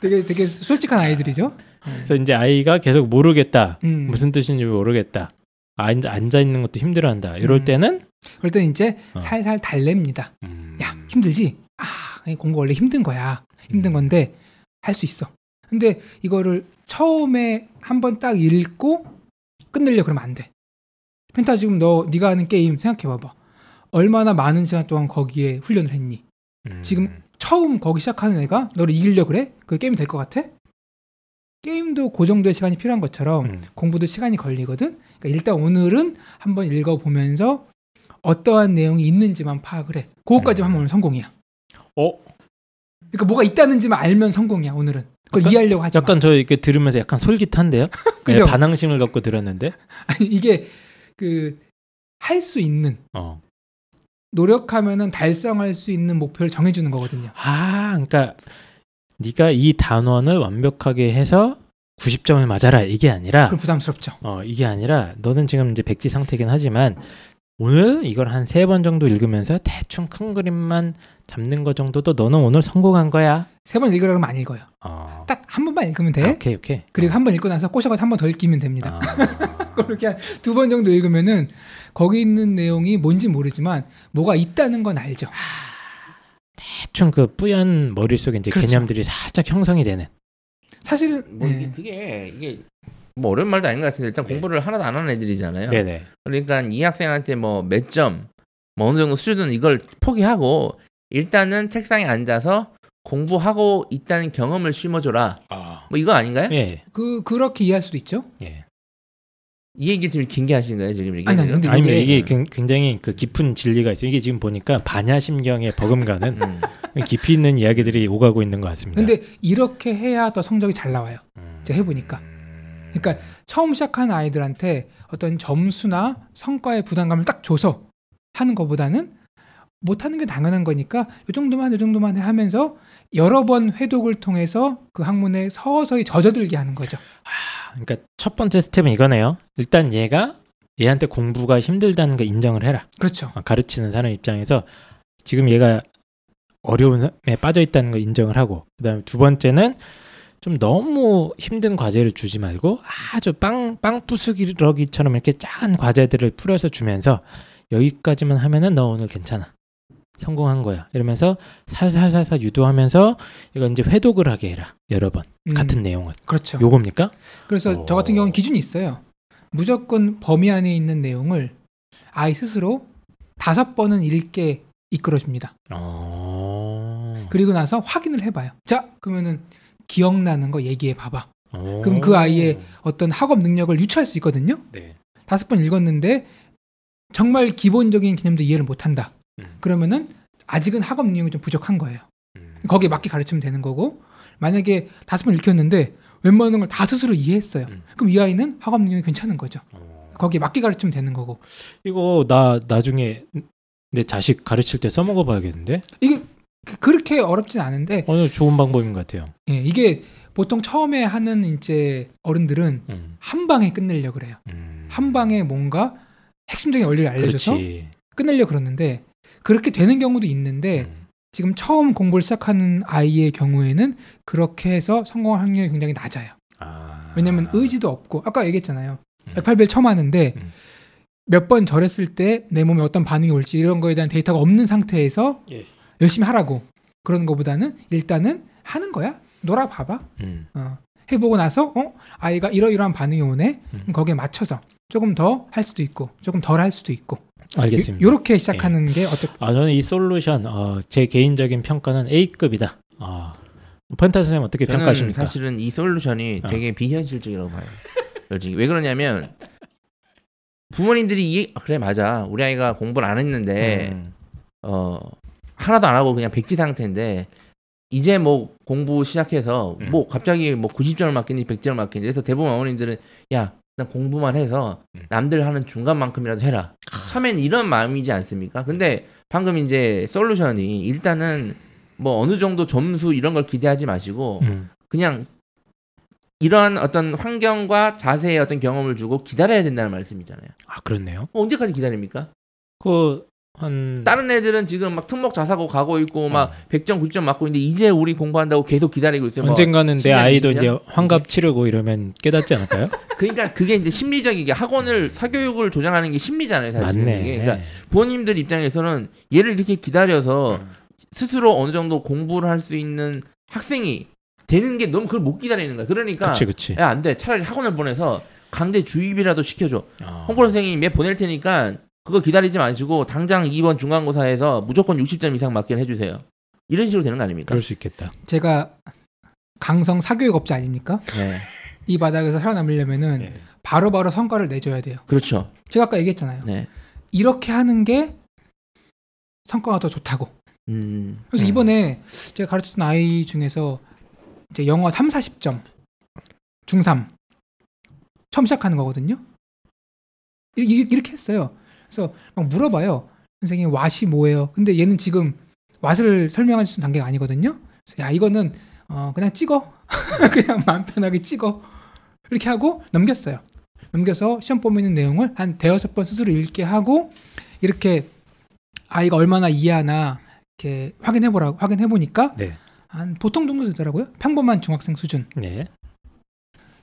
[SPEAKER 1] 되게 되게 솔직한 아이들이죠.
[SPEAKER 3] 그래서 이제 아이가 계속 모르겠다.
[SPEAKER 1] 음.
[SPEAKER 3] 무슨 뜻인지 모르겠다. 앉아, 앉아 있는 것도 힘들어한다. 이럴
[SPEAKER 1] 음.
[SPEAKER 3] 때는
[SPEAKER 1] 그럴 때 이제
[SPEAKER 3] 어.
[SPEAKER 1] 살살 달랩니다.
[SPEAKER 3] 음.
[SPEAKER 1] 야 힘들지? 아 공부 원래 힘든 거야. 힘든
[SPEAKER 3] 음.
[SPEAKER 1] 건데 할 수 있어. 근데 이거를 처음에 한 번 딱 읽고 끝내려 그러면 안 돼. 펜타 지금 너 네가 하는 게임 생각해 봐봐. 얼마나 많은 시간 동안 거기에 훈련을 했니?
[SPEAKER 3] 음.
[SPEAKER 1] 지금 처음 거기 시작하는 애가 너를 이기려 그래? 그 게임이 될 것 같아? 게임도 그 정도의 시간이 필요한 것처럼
[SPEAKER 3] 음.
[SPEAKER 1] 공부도 시간이 걸리거든. 그러니까 일단 오늘은 한번 읽어보면서 어떠한 내용이 있는지만 파악을 해. 그거까지
[SPEAKER 3] 음.
[SPEAKER 1] 하면 오늘 성공이야.
[SPEAKER 3] 어?
[SPEAKER 1] 그러니까 뭐가 있다는지만 알면 성공이야 오늘은. 그걸
[SPEAKER 3] 약간-
[SPEAKER 1] 이해하려고 하지 마.
[SPEAKER 3] 약간 저 이렇게 들으면서 약간 솔깃한데요?
[SPEAKER 1] 그죠?
[SPEAKER 3] 네, 반항심을 갖고 들었는데.
[SPEAKER 1] 아니 이게 그 할 수 있는
[SPEAKER 3] 어.
[SPEAKER 1] 노력하면은 달성할 수 있는 목표를 정해주는 거거든요.
[SPEAKER 3] 아, 그러니까 네가 이 단원을 완벽하게 해서 90점을 맞아라 이게 아니라
[SPEAKER 1] 그럼 부담스럽죠.
[SPEAKER 3] 어 이게 아니라 너는 지금 이제 백지 상태긴 하지만 오늘 이걸 한 세 번 정도 읽으면서 대충 큰 그림만 잡는 거 정도도 너는 오늘 성공한 거야.
[SPEAKER 1] 세 번 읽으라 그러면 안 읽어요.
[SPEAKER 3] 어.
[SPEAKER 1] 딱한 번만 읽으면 돼.
[SPEAKER 3] 아, 오케이 오케이.
[SPEAKER 1] 그리고
[SPEAKER 3] 어.
[SPEAKER 1] 한번 읽고 나서 꼬셔가지고 한 번 더 읽기면 됩니다.
[SPEAKER 3] 아.
[SPEAKER 1] 그렇게 두번 정도 읽으면은 거기 있는 내용이 뭔지 모르지만 뭐가 있다는 건 알죠.
[SPEAKER 3] 대충 그 뿌연 머릿속에 이제
[SPEAKER 1] 그렇죠.
[SPEAKER 3] 개념들이 살짝 형성이 되는.
[SPEAKER 1] 사실은
[SPEAKER 2] 뭐 이게
[SPEAKER 1] 예.
[SPEAKER 2] 그게 이게 뭐 어려운 말도 아닌 것 같은데 일단
[SPEAKER 3] 네.
[SPEAKER 2] 공부를 하나도 안 하는 애들이잖아요.
[SPEAKER 3] 네네.
[SPEAKER 2] 그러니까 이 학생한테 뭐 몇 점, 뭐 어느 정도 수준은 이걸 포기하고 일단은 책상에 앉아서 공부하고 있다는 경험을 심어줘라.
[SPEAKER 3] 아.
[SPEAKER 2] 뭐 이거 아닌가요?
[SPEAKER 3] 예.
[SPEAKER 1] 그 그렇게 이해할 수도 있죠.
[SPEAKER 3] 예.
[SPEAKER 2] 이 얘기 지금 긴게 하신 거예요 지금 이게?
[SPEAKER 1] 아니, 아니, 근데
[SPEAKER 3] 아니면
[SPEAKER 1] 이게-
[SPEAKER 3] 굉장히 그 깊은 진리가 있어요. 이게 지금 보니까 반야심경에 버금가는
[SPEAKER 2] 음.
[SPEAKER 3] 깊이 있는 이야기들이 오가고 있는 것 같습니다.
[SPEAKER 1] 근데 이렇게 해야 더 성적이 잘 나와요.
[SPEAKER 3] 음.
[SPEAKER 1] 제가 해보니까. 그러니까 처음 시작하는 아이들한테 어떤 점수나 성과의 부담감을 딱 줘서 하는 것보다는 못하는 게 당연한 거니까 이 정도만 이 정도만 해 하면서 여러 번 회독을 통해서 그 학문에 서서히 젖어들게 하는 거죠.
[SPEAKER 3] 아, 그러니까 첫 번째 스텝은 이거네요. 일단 얘가 얘한테 공부가 힘들다는 거 인정을 해라.
[SPEAKER 1] 그렇죠.
[SPEAKER 3] 아, 가르치는 사람 입장에서 지금 얘가 어려움에 빠져 있다는 거 인정을 하고 그다음에 두 번째는 좀 너무 힘든 과제를 주지 말고 아주 빵, 빵 부수기러기처럼 이렇게 작은 과제들을 풀어서 주면서 여기까지만 하면은 너 오늘 괜찮아. 성공한 거야. 이러면서 살살살살 유도하면서 이거 이제 회독을 하게 해라. 여러 번.
[SPEAKER 1] 음,
[SPEAKER 3] 같은 내용을.
[SPEAKER 1] 그렇죠.
[SPEAKER 3] 요겁니까?
[SPEAKER 1] 그래서
[SPEAKER 3] 오.
[SPEAKER 1] 저 같은 경우는 기준이 있어요. 무조건 범위 안에 있는 내용을 아이 스스로 다섯 번은 읽게 이끌어줍니다.
[SPEAKER 3] 어.
[SPEAKER 1] 그리고 나서 확인을 해봐요. 자, 그러면은 기억나는 거 얘기해 봐봐.
[SPEAKER 3] 어.
[SPEAKER 1] 그럼 그 아이의 어떤 학업 능력을 유추할 수 있거든요.
[SPEAKER 3] 네.
[SPEAKER 1] 다섯 번 읽었는데 정말 기본적인 개념도 이해를 못한다.
[SPEAKER 3] 음.
[SPEAKER 1] 그러면은 아직은 학업 능력이 좀 부족한 거예요.
[SPEAKER 3] 음.
[SPEAKER 1] 거기에 맞게 가르치면 되는 거고 만약에 다섯 번 읽혔는데 웬만한 걸 다 스스로 이해했어요.
[SPEAKER 3] 음.
[SPEAKER 1] 그럼 이 아이는 학업 능력이 괜찮은 거죠.
[SPEAKER 3] 어.
[SPEAKER 1] 거기에 맞게 가르치면 되는 거고
[SPEAKER 3] 이거 나 나중에 내 자식 가르칠 때 써먹어 봐야겠는데?
[SPEAKER 1] 이게 그- 그렇게 어렵진 않은데
[SPEAKER 3] 어느 좋은 방법인 것 같아요.
[SPEAKER 1] 예, 이게 보통 처음에 하는 이제 어른들은
[SPEAKER 3] 음.
[SPEAKER 1] 한 방에 끝내려 그래요.
[SPEAKER 3] 음.
[SPEAKER 1] 한 방에 뭔가 핵심적인 원리를 알려줘서
[SPEAKER 3] 그렇지.
[SPEAKER 1] 끝내려 그러는데 그렇게 되는 경우도 있는데
[SPEAKER 3] 음.
[SPEAKER 1] 지금 처음 공부를 시작하는 아이의 경우에는 그렇게 해서 성공할 확률이 굉장히 낮아요.
[SPEAKER 3] 아.
[SPEAKER 1] 왜냐면 의지도 없고 아까 얘기했잖아요.
[SPEAKER 3] 음.
[SPEAKER 1] 108배를 처음 하는데
[SPEAKER 3] 음.
[SPEAKER 1] 몇번 절했을 때 내 몸에 어떤 반응이 올지 이런 거에 대한 데이터가 없는 상태에서
[SPEAKER 3] 예.
[SPEAKER 1] 열심히 하라고 그러는 것보다는 일단은 하는 거야. 놀아봐봐.
[SPEAKER 3] 음.
[SPEAKER 1] 어. 해보고 나서 어 아이가 이러이러한 반응이 오네.
[SPEAKER 3] 음.
[SPEAKER 1] 거기에 맞춰서 조금 더 할 수도 있고 조금 덜 할 수도 있고
[SPEAKER 3] 알겠습니다.
[SPEAKER 1] 이렇게 시작하는 게 어떻게
[SPEAKER 3] 아 저는 이 솔루션 어, 제 개인적인 평가는 A급이다. 아. 펜타 선생님 어떻게
[SPEAKER 2] 저는
[SPEAKER 3] 평가하십니까?
[SPEAKER 2] 사실은 이 솔루션이
[SPEAKER 3] 어.
[SPEAKER 2] 되게 비현실적이라고 봐요. 솔직히 왜 그러냐면 부모님들이 이 아, 그래 맞아 우리 아이가 공부를 안 했는데
[SPEAKER 3] 음.
[SPEAKER 2] 어 하나도 안 하고 그냥 백지 상태인데 이제 뭐 공부 시작해서
[SPEAKER 3] 음.
[SPEAKER 2] 뭐 갑자기 뭐 90점을 맞겠니 100점을 맞겠니 그래서 대부분 어머님들은 야난 공부만 해서
[SPEAKER 3] 음.
[SPEAKER 2] 남들 하는 중간만큼이라도 해라 처음엔 이런 마음이지 않습니까 근데 방금 이제 솔루션이 일단은 뭐 어느 정도 점수 이런 걸 기대하지 마시고
[SPEAKER 3] 음.
[SPEAKER 2] 그냥 이러한 어떤 환경과 자세의 어떤 경험을 주고 기다려야 된다는 말씀이잖아요.
[SPEAKER 3] 아 그렇네요.
[SPEAKER 2] 어, 언제까지 기다립니까?
[SPEAKER 3] 그 한
[SPEAKER 2] 다른 애들은 지금 막 특목 자사고 가고 있고 막
[SPEAKER 3] 어.
[SPEAKER 2] 100점 9점 맞고 있는데 이제 우리 공부한다고 계속 기다리고 있어요. 뭐
[SPEAKER 3] 언젠가는 내
[SPEAKER 2] 10년,
[SPEAKER 3] 아이도
[SPEAKER 2] 20년?
[SPEAKER 3] 이제 환갑 치르고 이러면 깨닫지 않을까요?
[SPEAKER 2] 그러니까 그게 이제 심리적인 게 학원을 사교육을 조장하는 게 심리잖아요, 사실.
[SPEAKER 3] 맞네.
[SPEAKER 2] 이게. 그러니까 부모님들 입장에서는 얘를 이렇게 기다려서
[SPEAKER 3] 음.
[SPEAKER 2] 스스로 어느 정도 공부를 할 수 있는 학생이 되는 게 너무 그걸 못 기다리는 거야. 그러니까
[SPEAKER 3] 그렇지 그렇지.
[SPEAKER 2] 야안 돼. 차라리 학원을 보내서 강제 주입이라도 시켜줘.
[SPEAKER 3] 어.
[SPEAKER 2] 홍보 선생님이 몇 보낼 테니까 그거 기다리지 마시고 당장 이번 중간고사에서 무조건 60점 이상 맞게 해주세요. 이런 식으로 되는 거 아닙니까?
[SPEAKER 3] 그럴 수 있겠다.
[SPEAKER 1] 제가 강성 사교육 업자 아닙니까?
[SPEAKER 2] 네.
[SPEAKER 1] 이 바닥에서 살아남으려면은
[SPEAKER 3] 네.
[SPEAKER 1] 바로바로 성과를 내줘야 돼요.
[SPEAKER 2] 그렇죠.
[SPEAKER 1] 제가 아까 얘기했잖아요.
[SPEAKER 2] 네.
[SPEAKER 1] 이렇게 하는 게 성과가 더 좋다고.
[SPEAKER 2] 음.
[SPEAKER 1] 그래서
[SPEAKER 3] 음.
[SPEAKER 1] 이번에 제가 가르쳤던 아이 중에서 이제 영어 3, 40점 중3 처음 시작하는 거거든요. 이- 이- 이렇게 했어요. 그래서 막 물어봐요. 선생님 왓이 뭐예요? 근데 얘는 지금 왓을 설명할 수 있는 단계가 아니거든요. 그래서 야 이거는 어, 그냥 찍어. 그냥 마음 편하게 찍어. 이렇게 하고 넘겼어요. 넘겨서 시험 보면 있는 내용을 한 대여섯 번 스스로 읽게 하고 이렇게 아이가 얼마나 이해하나 이렇게 확인해 보라고 확인해 보니까
[SPEAKER 3] 네.
[SPEAKER 1] 한 보통 정도 되더라고요. 평범한 중학생 수준.
[SPEAKER 3] 네.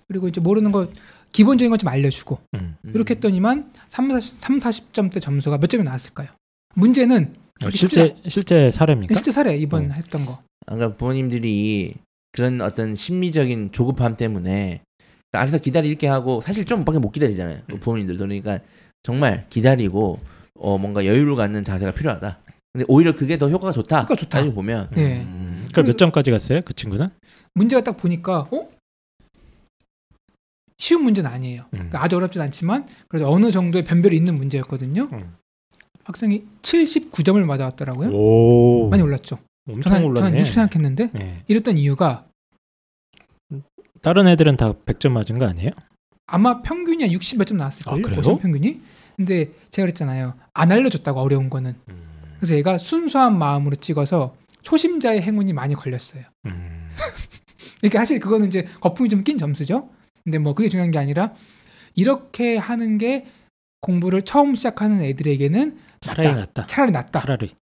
[SPEAKER 1] 그리고 이제 모르는 거 기본적인 것 좀 알려주고
[SPEAKER 3] 음.
[SPEAKER 1] 이렇게 했더니만 3, 40, 3 40점대 점수가 몇 점이 나왔을까요? 문제는
[SPEAKER 3] 어,
[SPEAKER 1] 쉽지
[SPEAKER 3] 실제 실제 사례입니까?
[SPEAKER 1] 실제 사례 이번
[SPEAKER 3] 어.
[SPEAKER 1] 했던 거.
[SPEAKER 2] 그러니까 부모님들이 그런 어떤 심리적인 조급함 때문에 알아서 기다릴게 하고 사실 좀밖에 못 기다리잖아요.
[SPEAKER 3] 음.
[SPEAKER 2] 부모님들도 그러니까 정말 기다리고 어 뭔가 여유를 갖는 자세가 필요하다. 근데 오히려 그게 더 효과가 좋다.
[SPEAKER 1] 효과가 좋다.
[SPEAKER 2] 따지고 보면
[SPEAKER 1] 네.
[SPEAKER 2] 음.
[SPEAKER 3] 그럼 몇 점까지 갔어요? 그 친구는?
[SPEAKER 1] 문제가 딱 보니까 어? 쉬운 문제는 아니에요.
[SPEAKER 3] 음.
[SPEAKER 1] 그러니까 아주 어렵진 않지만 그래도 어느 정도의 변별이 있는 문제였거든요.
[SPEAKER 3] 음.
[SPEAKER 1] 학생이 79점을 맞아왔더라고요.
[SPEAKER 3] 오.
[SPEAKER 1] 많이 올랐죠.
[SPEAKER 3] 엄청
[SPEAKER 1] 저는
[SPEAKER 3] 올랐네.
[SPEAKER 1] 저는 60 생각했는데
[SPEAKER 3] 네.
[SPEAKER 1] 이랬던 이유가
[SPEAKER 3] 다른 애들은 다 100점 맞은 거 아니에요?
[SPEAKER 1] 아마 평균이 한 60 몇 점 나왔을
[SPEAKER 3] 아,
[SPEAKER 1] 거예요.
[SPEAKER 3] 그래요?
[SPEAKER 1] 오션 평균이. 근데 제가 그랬잖아요. 안 알려줬다고 어려운 거는.
[SPEAKER 3] 음.
[SPEAKER 1] 그래서 얘가 순수한 마음으로 찍어서 초심자의 행운이 많이 걸렸어요.
[SPEAKER 3] 음.
[SPEAKER 1] 그러니까 사실 그거는 이제 거품이 좀 낀 점수죠. 근데 뭐 그게 중요한 게 아니라 이렇게 하는 게 공부를 처음 시작하는 애들에게는
[SPEAKER 3] 차라리
[SPEAKER 1] 낫다.
[SPEAKER 3] 낫다.
[SPEAKER 1] 차라리 낫다.
[SPEAKER 3] 차라리.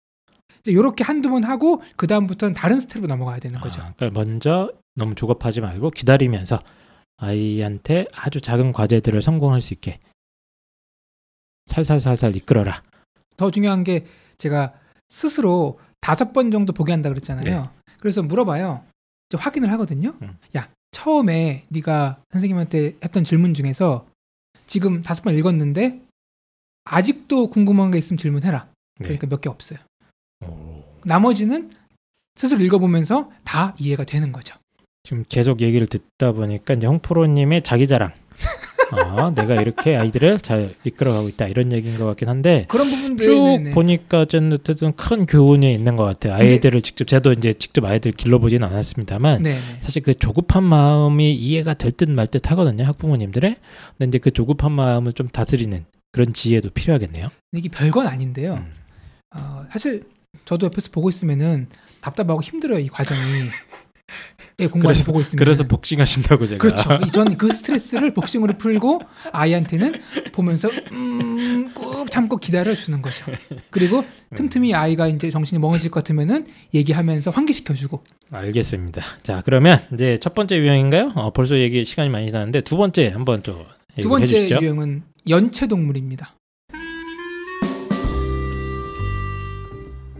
[SPEAKER 1] 이제 이렇게 한두 번 하고 그 다음부터는 다른 스텝으로 넘어가야 되는 거죠.
[SPEAKER 3] 아, 그러니까 먼저 너무 조급하지 말고 기다리면서 아이한테 아주 작은 과제들을 성공할 수 있게 살살살살 이끌어라.
[SPEAKER 1] 더 중요한 게 제가 스스로 다섯 번 정도 보게 한다 그랬잖아요. 그래서 물어봐요. 확인을 하거든요.
[SPEAKER 3] 네. 음.
[SPEAKER 1] 야 처음에 네가 선생님한테 했던 질문 중에서 지금 다섯 번 읽었는데 아직도 궁금한 게 있으면 질문해라.
[SPEAKER 3] 네.
[SPEAKER 1] 그러니까 몇개 없어요.
[SPEAKER 3] 오.
[SPEAKER 1] 나머지는 스스로 읽어보면서 다 이해가 되는 거죠.
[SPEAKER 3] 지금 계속 얘기를 듣다 보니까 이제 홍프로님의 자기 자랑. 아, 내가 이렇게 아이들을 잘 이끌어가고 있다 이런 얘기인 것 같긴 한데
[SPEAKER 1] 그런
[SPEAKER 3] 쭉
[SPEAKER 1] 네네.
[SPEAKER 3] 보니까 어쨌든 큰 교훈이 있는 것 같아요. 아이들을 직접 저도 이제 직접 아이들 길러보진 않았습니다만
[SPEAKER 1] 네네.
[SPEAKER 3] 사실 그 조급한 마음이 이해가 될 듯말듯 하거든요 학부모님들의. 근데 이제 그 조급한 마음을 좀 다스리는 그런 지혜도 필요하겠네요.
[SPEAKER 1] 이게 별건 아닌데요.
[SPEAKER 3] 음.
[SPEAKER 1] 어, 사실 저도 옆에서 보고 있으면은 답답하고 힘들어요 이 과정이. 예, 공부하면서
[SPEAKER 3] 그래서-
[SPEAKER 1] 보고 있으면.
[SPEAKER 3] 그래서 복싱 하신다고 제가.
[SPEAKER 1] 그렇죠. 전 그 스트레스를 복싱으로 풀고 아이한테는 보면서 음, 꾹 참고 기다려 주는 거죠. 그리고 틈틈이 아이가 이제 정신이 멍해질 것 같으면은 얘기하면서 환기시켜 주고.
[SPEAKER 3] 알겠습니다. 자 그러면 이제 첫 번째 유형인가요? 어, 벌써 얘기 시간이 많이 지났는데 두 번째 한번 또
[SPEAKER 1] 두 번째
[SPEAKER 3] 주시죠.
[SPEAKER 1] 유형은 연체 동물입니다.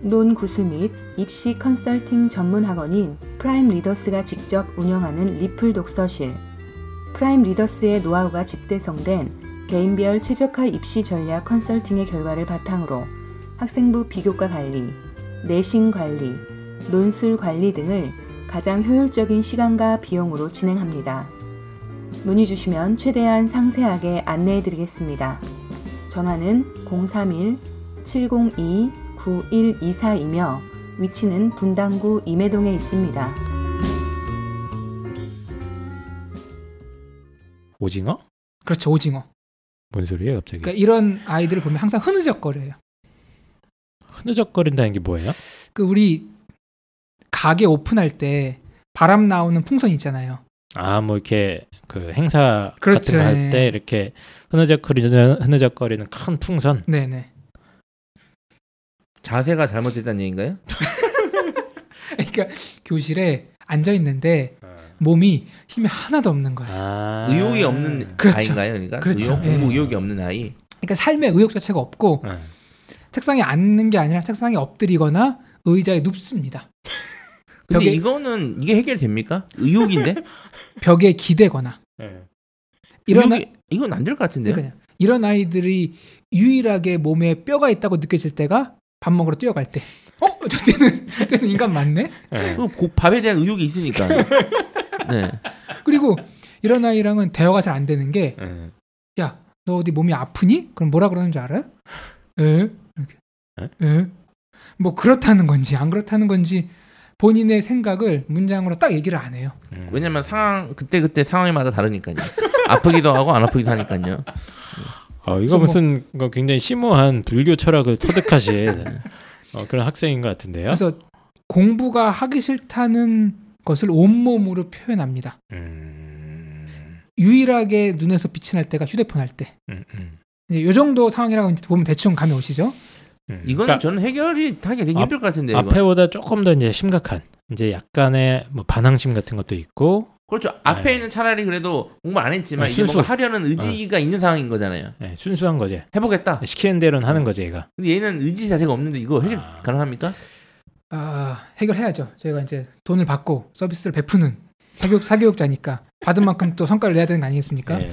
[SPEAKER 4] 논구술 및 입시 컨설팅 전문 학원인 프라임 리더스가 직접 운영하는 리플 독서실. 프라임 리더스의 노하우가 집대성된 개인별 최적화 입시 전략 컨설팅의 결과를 바탕으로 학생부 비교과 관리, 내신 관리, 논술 관리 등을 가장 효율적인 시간과 비용으로 진행합니다. 문의 주시면 최대한 상세하게 안내해 드리겠습니다. 전화는 031 702 9124이며 위치는 분당구 임해동에 있습니다.
[SPEAKER 3] 오징어?
[SPEAKER 1] 그렇죠 오징어.
[SPEAKER 3] 뭔 소리예요 갑자기?
[SPEAKER 1] 그러니까 이런 아이들을 보면 항상 흐느적거려요.
[SPEAKER 3] 흐느적거린다는 게 뭐예요?
[SPEAKER 1] 그 우리 가게 오픈할 때 바람 나오는 풍선 있잖아요.
[SPEAKER 3] 아, 뭐 이렇게 그 행사
[SPEAKER 1] 그렇죠.
[SPEAKER 3] 같은 거 할 때 이렇게 흐느적거리는 흐느적거리는 큰 풍선.
[SPEAKER 1] 네 네.
[SPEAKER 2] 자세가 잘못됐다는 얘기인가요?
[SPEAKER 1] 그러니까 교실에 앉아 있는데 몸이 힘이 하나도 없는 거예요.
[SPEAKER 3] 아.
[SPEAKER 2] 의욕이 없는
[SPEAKER 1] 그렇죠.
[SPEAKER 2] 아이인가요? 그러니까
[SPEAKER 1] 그렇죠.
[SPEAKER 2] 의욕, 공부
[SPEAKER 1] 예.
[SPEAKER 2] 의욕이 없는 아이.
[SPEAKER 1] 그러니까 삶의 의욕 자체가 없고
[SPEAKER 3] 네.
[SPEAKER 1] 책상에 앉는 게 아니라 책상에 엎드리거나 의자에 눕습니다.
[SPEAKER 2] 근데
[SPEAKER 1] 벽에-
[SPEAKER 2] 이거는 이게 해결됩니까? 의욕인데?
[SPEAKER 1] 벽에 기대거나
[SPEAKER 3] 네.
[SPEAKER 1] 이런 아,
[SPEAKER 2] 의욕이, 이건 안 될 것 같은데요?
[SPEAKER 1] 그러니까요. 이런 아이들이 유일하게 몸에 뼈가 있다고 느껴질 때가 밥 먹으러 뛰어갈 때. 어, 저 때는 저 때는 인간 맞네.
[SPEAKER 3] 네.
[SPEAKER 2] 그 고- 밥에 대한 의욕이 있으니까. 네.
[SPEAKER 1] 그리고 이런 아이랑은 대화가 잘 안 되는 게,
[SPEAKER 3] 네.
[SPEAKER 1] 야, 너 어디 몸이 아프니? 그럼 뭐라 그러는 줄 알아요? 에? 이렇게.
[SPEAKER 3] 에?
[SPEAKER 1] 에? 뭐 그렇다는 건지 안 그렇다는 건지 본인의 생각을 문장으로 딱 얘기를 안 해요.
[SPEAKER 3] 음.
[SPEAKER 2] 왜냐면 상황 그때 그때 상황마다 다르니까요. 아프기도 하고 안 아프기도 하니까요.
[SPEAKER 3] 어, 이거
[SPEAKER 1] 뭐-
[SPEAKER 3] 무슨 거 굉장히 심오한 불교 철학을 터득하신 어, 그런 학생인 것 같은데요.
[SPEAKER 1] 그래서 공부가 하기 싫다는 것을 온몸으로 표현합니다.
[SPEAKER 3] 음,
[SPEAKER 1] 유일하게 눈에서 빛이 날 때가 휴대폰 할 때.
[SPEAKER 3] 음, 음.
[SPEAKER 1] 이제 요 정도 상황이라고 이제 보면 대충 감이 오시죠?
[SPEAKER 3] 음.
[SPEAKER 2] 이거는
[SPEAKER 3] 그러니까
[SPEAKER 2] 저는 해결이 하기 되게
[SPEAKER 3] 앞-
[SPEAKER 2] 힘들 것 같은데요. 이건.
[SPEAKER 3] 앞에보다 조금 더 이제 심각한 이제 약간의 뭐 반항심 같은 것도 있고
[SPEAKER 2] 그렇죠. 앞에
[SPEAKER 3] 네.
[SPEAKER 2] 있는 차라리 그래도 공부 안 했지만
[SPEAKER 3] 네,
[SPEAKER 2] 이제 뭔가
[SPEAKER 3] 순수.
[SPEAKER 2] 하려는 의지가 있는 상황인 거잖아요.
[SPEAKER 3] 예, 순수한 거지.
[SPEAKER 2] 해보겠다.
[SPEAKER 3] 시키는 대로는 하는 거지 얘가.
[SPEAKER 2] 근데 얘는 의지 자체가 없는데 이거 해결
[SPEAKER 3] 아.
[SPEAKER 2] 가능합니까?
[SPEAKER 1] 아, 해결해야죠. 저희가 이제 돈을 받고 서비스를 베푸는 사교육 사교육자니까 받은 만큼 또 성과를 내야 되는 거 아니겠습니까?
[SPEAKER 3] 예.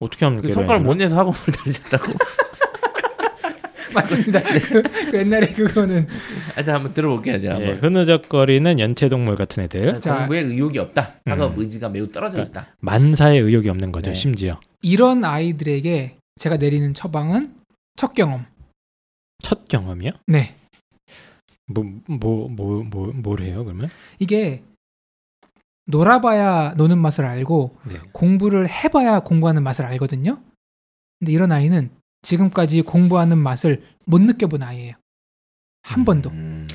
[SPEAKER 3] 어떻게 하면
[SPEAKER 2] 그 성과를. 못 내서 학원을 다니셨다고.
[SPEAKER 1] 맞습니다. 그, 그 옛날에 그거는
[SPEAKER 2] 하여튼 한번 들어볼게요. 제가
[SPEAKER 3] 예,
[SPEAKER 2] 한번.
[SPEAKER 3] 흐느적거리는 연체동물 같은 애들
[SPEAKER 1] 자.
[SPEAKER 2] 공부에 의욕이 없다. 학업
[SPEAKER 3] 음.
[SPEAKER 2] 의지가 매우 떨어져 있다.
[SPEAKER 3] 만사에 의욕이 없는 거죠
[SPEAKER 2] 네.
[SPEAKER 3] 심지어
[SPEAKER 1] 이런 아이들에게 제가 내리는 처방은 첫 경험.
[SPEAKER 3] 첫 경험이요?
[SPEAKER 1] 네.
[SPEAKER 3] 뭐 뭐 뭐 뭐 뭘 해요 그러면?
[SPEAKER 1] 이게 놀아봐야 노는 맛을 알고
[SPEAKER 3] 네.
[SPEAKER 1] 공부를 해봐야 공부하는 맛을 알거든요. 근데 이런 아이는 지금까지 공부하는 맛을 못 느껴본 아이예요. 한 번도.
[SPEAKER 3] 음.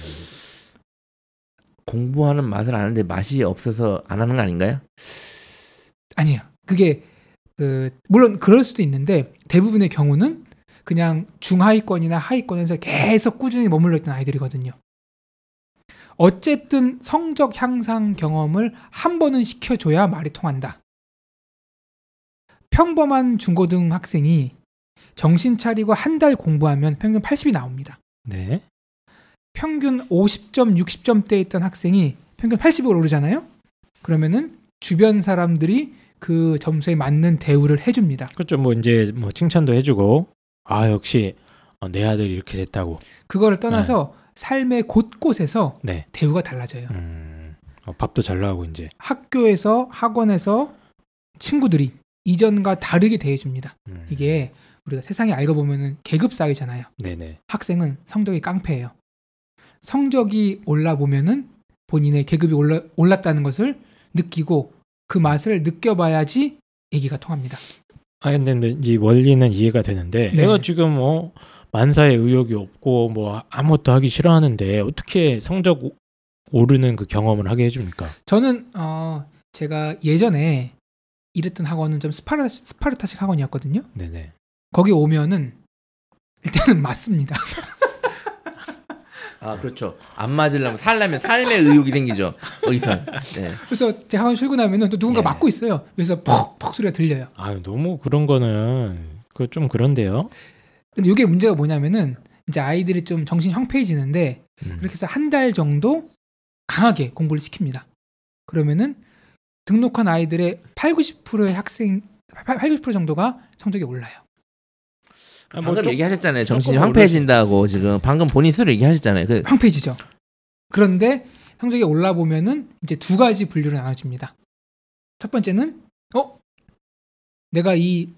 [SPEAKER 2] 공부하는 맛을 아는데 맛이 없어서 안 하는 거 아닌가요?
[SPEAKER 1] 아니에요. 그게 그 물론 그럴 수도 있는데 대부분의 경우는 그냥 중하위권이나 하위권에서 계속 꾸준히 머물러 있던 아이들이거든요. 어쨌든 성적 향상 경험을 한 번은 시켜줘야 말이 통한다. 평범한 중고등 학생이 정신 차리고 한 달 공부하면 평균 80이 나옵니다.
[SPEAKER 3] 네.
[SPEAKER 1] 평균 50점, 60점대에 있던 학생이 평균 80으로 오르잖아요. 그러면은 주변 사람들이 그 점수에 맞는 대우를 해줍니다.
[SPEAKER 3] 그렇죠. 뭐 이제 뭐 칭찬도 해주고 아 역시 어, 내 아들이 이렇게 됐다고.
[SPEAKER 1] 그거를 떠나서 삶의 곳곳에서
[SPEAKER 3] 네.
[SPEAKER 1] 대우가 달라져요.
[SPEAKER 3] 음. 어, 밥도 잘 나오고 이제.
[SPEAKER 1] 학교에서 학원에서 친구들이 이전과 다르게 대해줍니다.
[SPEAKER 3] 음.
[SPEAKER 1] 이게 우리가 세상에 알고 보면은 계급 사회잖아요.
[SPEAKER 3] 네네.
[SPEAKER 1] 학생은 성적이 깡패예요. 성적이 올라 보면은 본인의 계급이 올라, 올랐다는 것을 느끼고 그 맛을 느껴봐야지 얘기가 통합니다.
[SPEAKER 3] 아 근데 이 원리는 이해가 되는데
[SPEAKER 1] 네.
[SPEAKER 3] 내가 지금 뭐 만사에 의욕이 없고 뭐 아무것도 하기 싫어하는데 어떻게 성적 오- 오르는 그 경험을 하게 해줍니까?
[SPEAKER 1] 저는 어 제가 예전에 일했던 학원은 좀 스파르, 스파르타식 학원이었거든요.
[SPEAKER 3] 네네.
[SPEAKER 1] 거기 오면은 일단은 맞습니다.
[SPEAKER 2] 아 그렇죠. 안 맞으려면 살려면 삶의 의욕이 생기죠. 거기서. 네.
[SPEAKER 1] 그래서 제 학원 출근하면은 또 누군가
[SPEAKER 3] 예.
[SPEAKER 1] 맞고 있어요. 그래서 퍽퍽 소리가 들려요.
[SPEAKER 3] 아 너무 그런 거는 그 좀 그런데요.
[SPEAKER 1] 근데 이게 문제가 뭐냐면은 이제 아이들이 좀 정신 황폐해지는데
[SPEAKER 3] 음.
[SPEAKER 1] 그렇게 해서 한 달 정도 강하게 공부를 시킵니다. 그러면은 등록한 아이들의 8, 90%의 학생 8, 90% 정도가 성적이 올라요.
[SPEAKER 3] 아, 뭐
[SPEAKER 2] 방금
[SPEAKER 3] 좀-
[SPEAKER 2] 얘기하셨잖아요. 정신이 황폐해진다고 지금 방금 본인 스스로 얘기하셨잖아요. 그
[SPEAKER 1] 황폐해지죠. 그런데 성적이 올라 보면은 이제 두 가지 분류로 나눠집니다. 첫 번째는 어 내가 이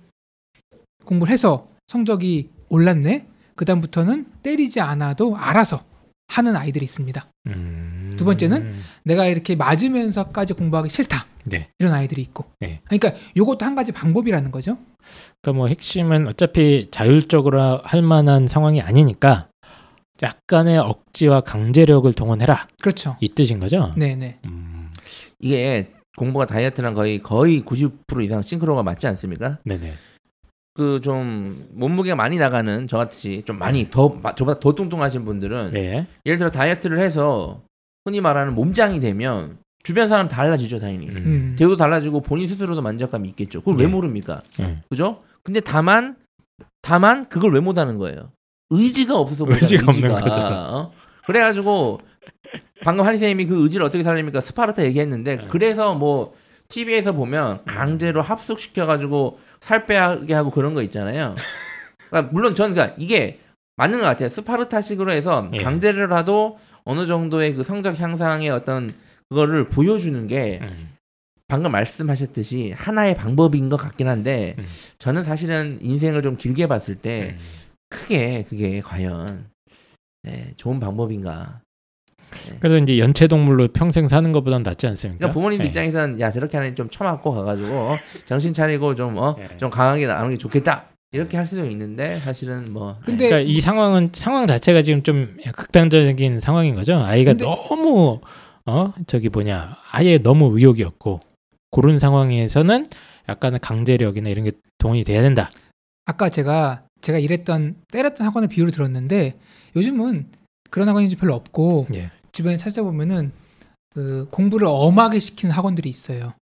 [SPEAKER 1] 공부를 해서 성적이 올랐네. 그 다음부터는 때리지 않아도 알아서 하는 아이들이 있습니다.
[SPEAKER 3] 음.
[SPEAKER 1] 두 번째는 내가 이렇게 맞으면서까지 공부하기 싫다.
[SPEAKER 3] 네.
[SPEAKER 1] 이런 아이들이 있고.
[SPEAKER 3] 네.
[SPEAKER 1] 그러니까 요것도 한 가지 방법이라는 거죠.
[SPEAKER 3] 그러니까 뭐 핵심은 어차피 자율적으로 할 만한 상황이 아니니까 약간의 억지와 강제력을 동원해라
[SPEAKER 1] 그렇죠.
[SPEAKER 3] 이 뜻인 거죠.
[SPEAKER 1] 네네.
[SPEAKER 3] 음.
[SPEAKER 2] 이게 공부가 다이어트랑 거의 거의 90% 이상 싱크로가 맞지 않습니까?
[SPEAKER 3] 네네.
[SPEAKER 2] 그 좀 몸무게가 많이 나가는 저같이 좀 많이 더 마- 저보다 더 뚱뚱하신 분들은
[SPEAKER 3] 네.
[SPEAKER 2] 예를 들어 다이어트를 해서 흔히 말하는 몸짱이 되면 주변 사람 달라지죠 당연히
[SPEAKER 3] 음.
[SPEAKER 1] 음.
[SPEAKER 2] 대우도 달라지고 본인 스스로도 만족감이 있겠죠 그걸 왜
[SPEAKER 3] 네.
[SPEAKER 2] 모릅니까
[SPEAKER 3] 음.
[SPEAKER 2] 그죠 근데 다만 다만 그걸 왜 못하는 거예요 의지가 없어서 못하는
[SPEAKER 3] 의지가 없는
[SPEAKER 2] 의지가.
[SPEAKER 3] 거죠.
[SPEAKER 2] 어? 그래가지고 방금 한희 선생님이 그 의지를 어떻게 살립니까 스파르타 얘기했는데
[SPEAKER 3] 네.
[SPEAKER 2] 그래서 뭐 TV에서 보면 강제로 합숙시켜가지고 살 빼게 하고 그런 거 있잖아요 그러니까 물론 저는 그러니까 이게 맞는 것 같아요. 스파르타식으로 해서
[SPEAKER 3] 예.
[SPEAKER 2] 강제를라도 어느 정도의 그 성적 향상의 어떤 그거를 보여주는 게
[SPEAKER 3] 음.
[SPEAKER 2] 방금 말씀하셨듯이 하나의 방법인 것 같긴 한데
[SPEAKER 3] 음.
[SPEAKER 2] 저는 사실은 인생을 좀 길게 봤을 때
[SPEAKER 3] 음.
[SPEAKER 2] 크게 그게 과연 네, 좋은 방법인가.
[SPEAKER 3] 그래서 이제 연체 동물로 평생 사는 것보단 낫지 않습니까?
[SPEAKER 2] 그러니까 부모님
[SPEAKER 3] 네.
[SPEAKER 2] 입장에서는 야 저렇게 하니 좀 처맞고 가가지고 어, 정신 차리고 좀 어,
[SPEAKER 3] 예.
[SPEAKER 2] 좀 강하게 나오는 게 좋겠다 이렇게 할 수도 있는데 사실은 뭐
[SPEAKER 1] 근데
[SPEAKER 3] 그러니까 이 상황은 상황 자체가 지금 좀 극단적인 상황인 거죠. 아이가
[SPEAKER 1] 근데-
[SPEAKER 3] 너무 어 저기 뭐냐 아예 너무 의욕이 없고 그런 상황에서는 약간의 강제력이나 이런 게 동원이 돼야 된다.
[SPEAKER 1] 아까 제가 제가 일했던 때렸던 학원의 비유를 들었는데 요즘은 그런 학원이 좀 별로 없고
[SPEAKER 3] 예.
[SPEAKER 1] 주변에 찾아보면은 그 공부를 엄하게 시키는 학원들이 있어요.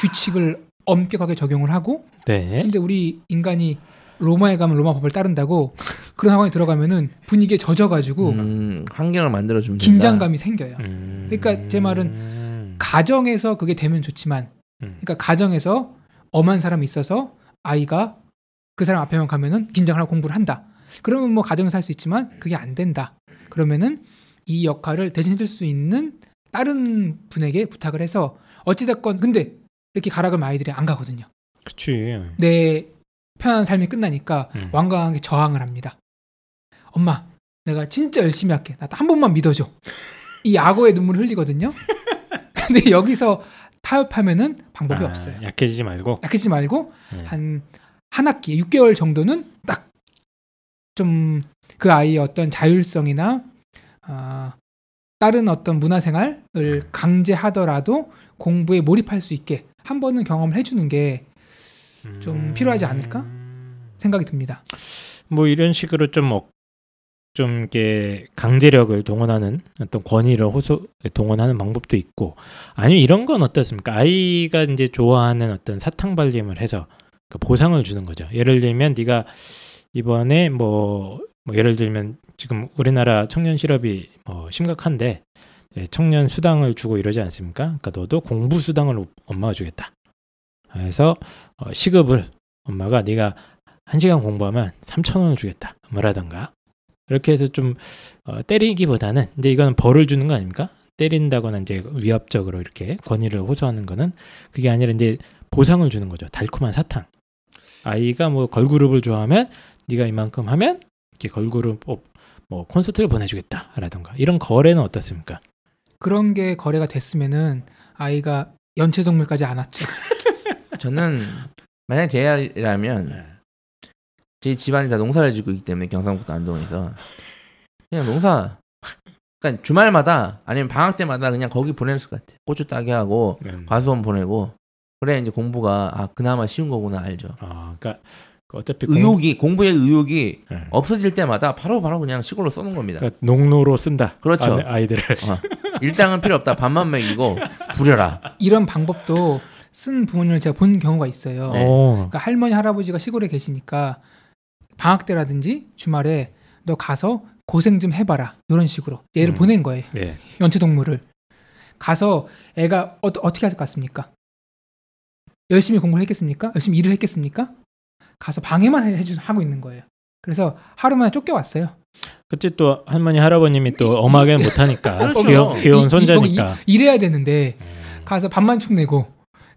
[SPEAKER 1] 규칙을 엄격하게 적용을 하고
[SPEAKER 3] 네.
[SPEAKER 1] 근데 우리 인간이 로마에 가면 로마 법을 따른다고 그런 학원에 들어가면은 분위기에 젖어가지고
[SPEAKER 2] 음, 환경을 만들어 주면
[SPEAKER 1] 긴장감이 생겨요.
[SPEAKER 3] 음.
[SPEAKER 1] 그러니까 제 말은 가정에서 그게 되면 좋지만
[SPEAKER 3] 음.
[SPEAKER 1] 그러니까 가정에서 엄한 사람이 있어서 아이가 그 사람 앞에만 가면은 긴장을 하고 공부를 한다. 그러면 뭐 가정에서 할 수 있지만 그게 안 된다. 그러면은 이 역할을 대신 해줄 수 있는 다른 분에게 부탁을 해서 어찌됐건 근데 이렇게 가락을 아이들이 안 가거든요.
[SPEAKER 3] 그치.
[SPEAKER 1] 내 편안한 삶이 끝나니까
[SPEAKER 3] 음.
[SPEAKER 1] 완강하게 저항을 합니다. 엄마, 내가 진짜 열심히 할게. 나 한 번만 믿어줘. 이 악어의 눈물 흘리거든요. 근데 여기서 타협하면은 방법이
[SPEAKER 3] 아,
[SPEAKER 1] 없어요.
[SPEAKER 3] 약해지지 말고.
[SPEAKER 1] 약해지지 말고
[SPEAKER 3] 네.
[SPEAKER 1] 한한 학기 6개월 정도는 딱 좀 그 아이의 어떤 자율성이나 아, 다른 어떤 문화생활을
[SPEAKER 3] 음.
[SPEAKER 1] 강제하더라도 공부에 몰입할 수 있게 한 번은 경험을 해주는 게좀
[SPEAKER 3] 음.
[SPEAKER 1] 필요하지 않을까? 생각이 듭니다.
[SPEAKER 3] 뭐 이런 식으로 좀 어, 좀 이렇게 강제력을 동원하는 어떤 권위를 호소 동원하는 방법도 있고 아니면 이런 건 어떻습니까? 아이가 이제 좋아하는 어떤 사탕 발림을 해서 그 보상을 주는 거죠. 예를 들면 네가 이번에 뭐, 뭐 예를 들면 지금 우리나라 청년 실업이 뭐 심각한데 예, 청년 수당을 주고 이러지 않습니까? 그러니까 너도 공부 수당을 오- 엄마가 주겠다. 그래서 어, 시급을 엄마가 네가 한 시간 공부하면 3천 원을 주겠다. 뭐라던가. 이렇게 해서 좀 어, 때리기보다는 이제 이거는 벌을 주는 거 아닙니까? 때린다거나 이제 위협적으로 이렇게 권위를 호소하는 거는 그게 아니라 이제 보상을 주는 거죠. 달콤한 사탕. 아이가 뭐 걸그룹을 좋아하면 네가 이만큼 하면 이렇게 걸그룹 어, 뭐 콘서트를 보내주겠다라던가 이런 거래는 어떻습니까?
[SPEAKER 1] 그런 게 거래가 됐으면은 아이가 연체동물까지 안 왔죠.
[SPEAKER 2] 저는 만약 제 아이라면 제 집안이 다 농사를 짓고 있기 때문에 경상북도 안동에서 그냥 농사 그러니까 주말마다 아니면 방학 때마다 그냥 거기 보냈을 것 같아. 고추 따게 하고
[SPEAKER 3] 음.
[SPEAKER 2] 과수원 보내고 그래 이제 공부가 아 그나마 쉬운 거구나 알죠.
[SPEAKER 3] 아, 그러니까 그 어차피 공-
[SPEAKER 2] 의욕이 공 부의 의욕이
[SPEAKER 3] 네.
[SPEAKER 2] 없어질 때마다 바로 바로 그냥 시골로 쏘는 겁니다.
[SPEAKER 3] 그러니까 농로로 쓴다.
[SPEAKER 2] 그렇죠.
[SPEAKER 3] 아, 아이들을.
[SPEAKER 2] 어, 일당은 필요 없다. 밥만 먹이고 부려라.
[SPEAKER 1] 이런 방법도 쓴 부모님을 제가 본 경우가 있어요.
[SPEAKER 2] 네.
[SPEAKER 3] 어.
[SPEAKER 1] 그러니까 할머니 할아버지가 시골에 계시니까 방학 때라든지 주말에 너 가서 고생 좀 해봐라 이런 식으로 얘를
[SPEAKER 3] 음.
[SPEAKER 1] 보낸 거예요
[SPEAKER 3] 네.
[SPEAKER 1] 연체동물을 가서 애가 어, 어떻게 할 것 같습니까? 열심히 공부를 했겠습니까? 열심히 일을 했겠습니까? 가서 방해만 해- 해주 하고 있는 거예요. 그래서 하루 만에 쫓겨왔어요.
[SPEAKER 3] 그치 또 할머니 할아버님이 또 엄하게 못하니까
[SPEAKER 2] 그렇죠.
[SPEAKER 3] 귀여, 귀여운
[SPEAKER 1] 이- 이-
[SPEAKER 3] 손자니까.
[SPEAKER 1] 이- 일해야 되는데
[SPEAKER 3] 음.
[SPEAKER 1] 가서 밥만 축 내고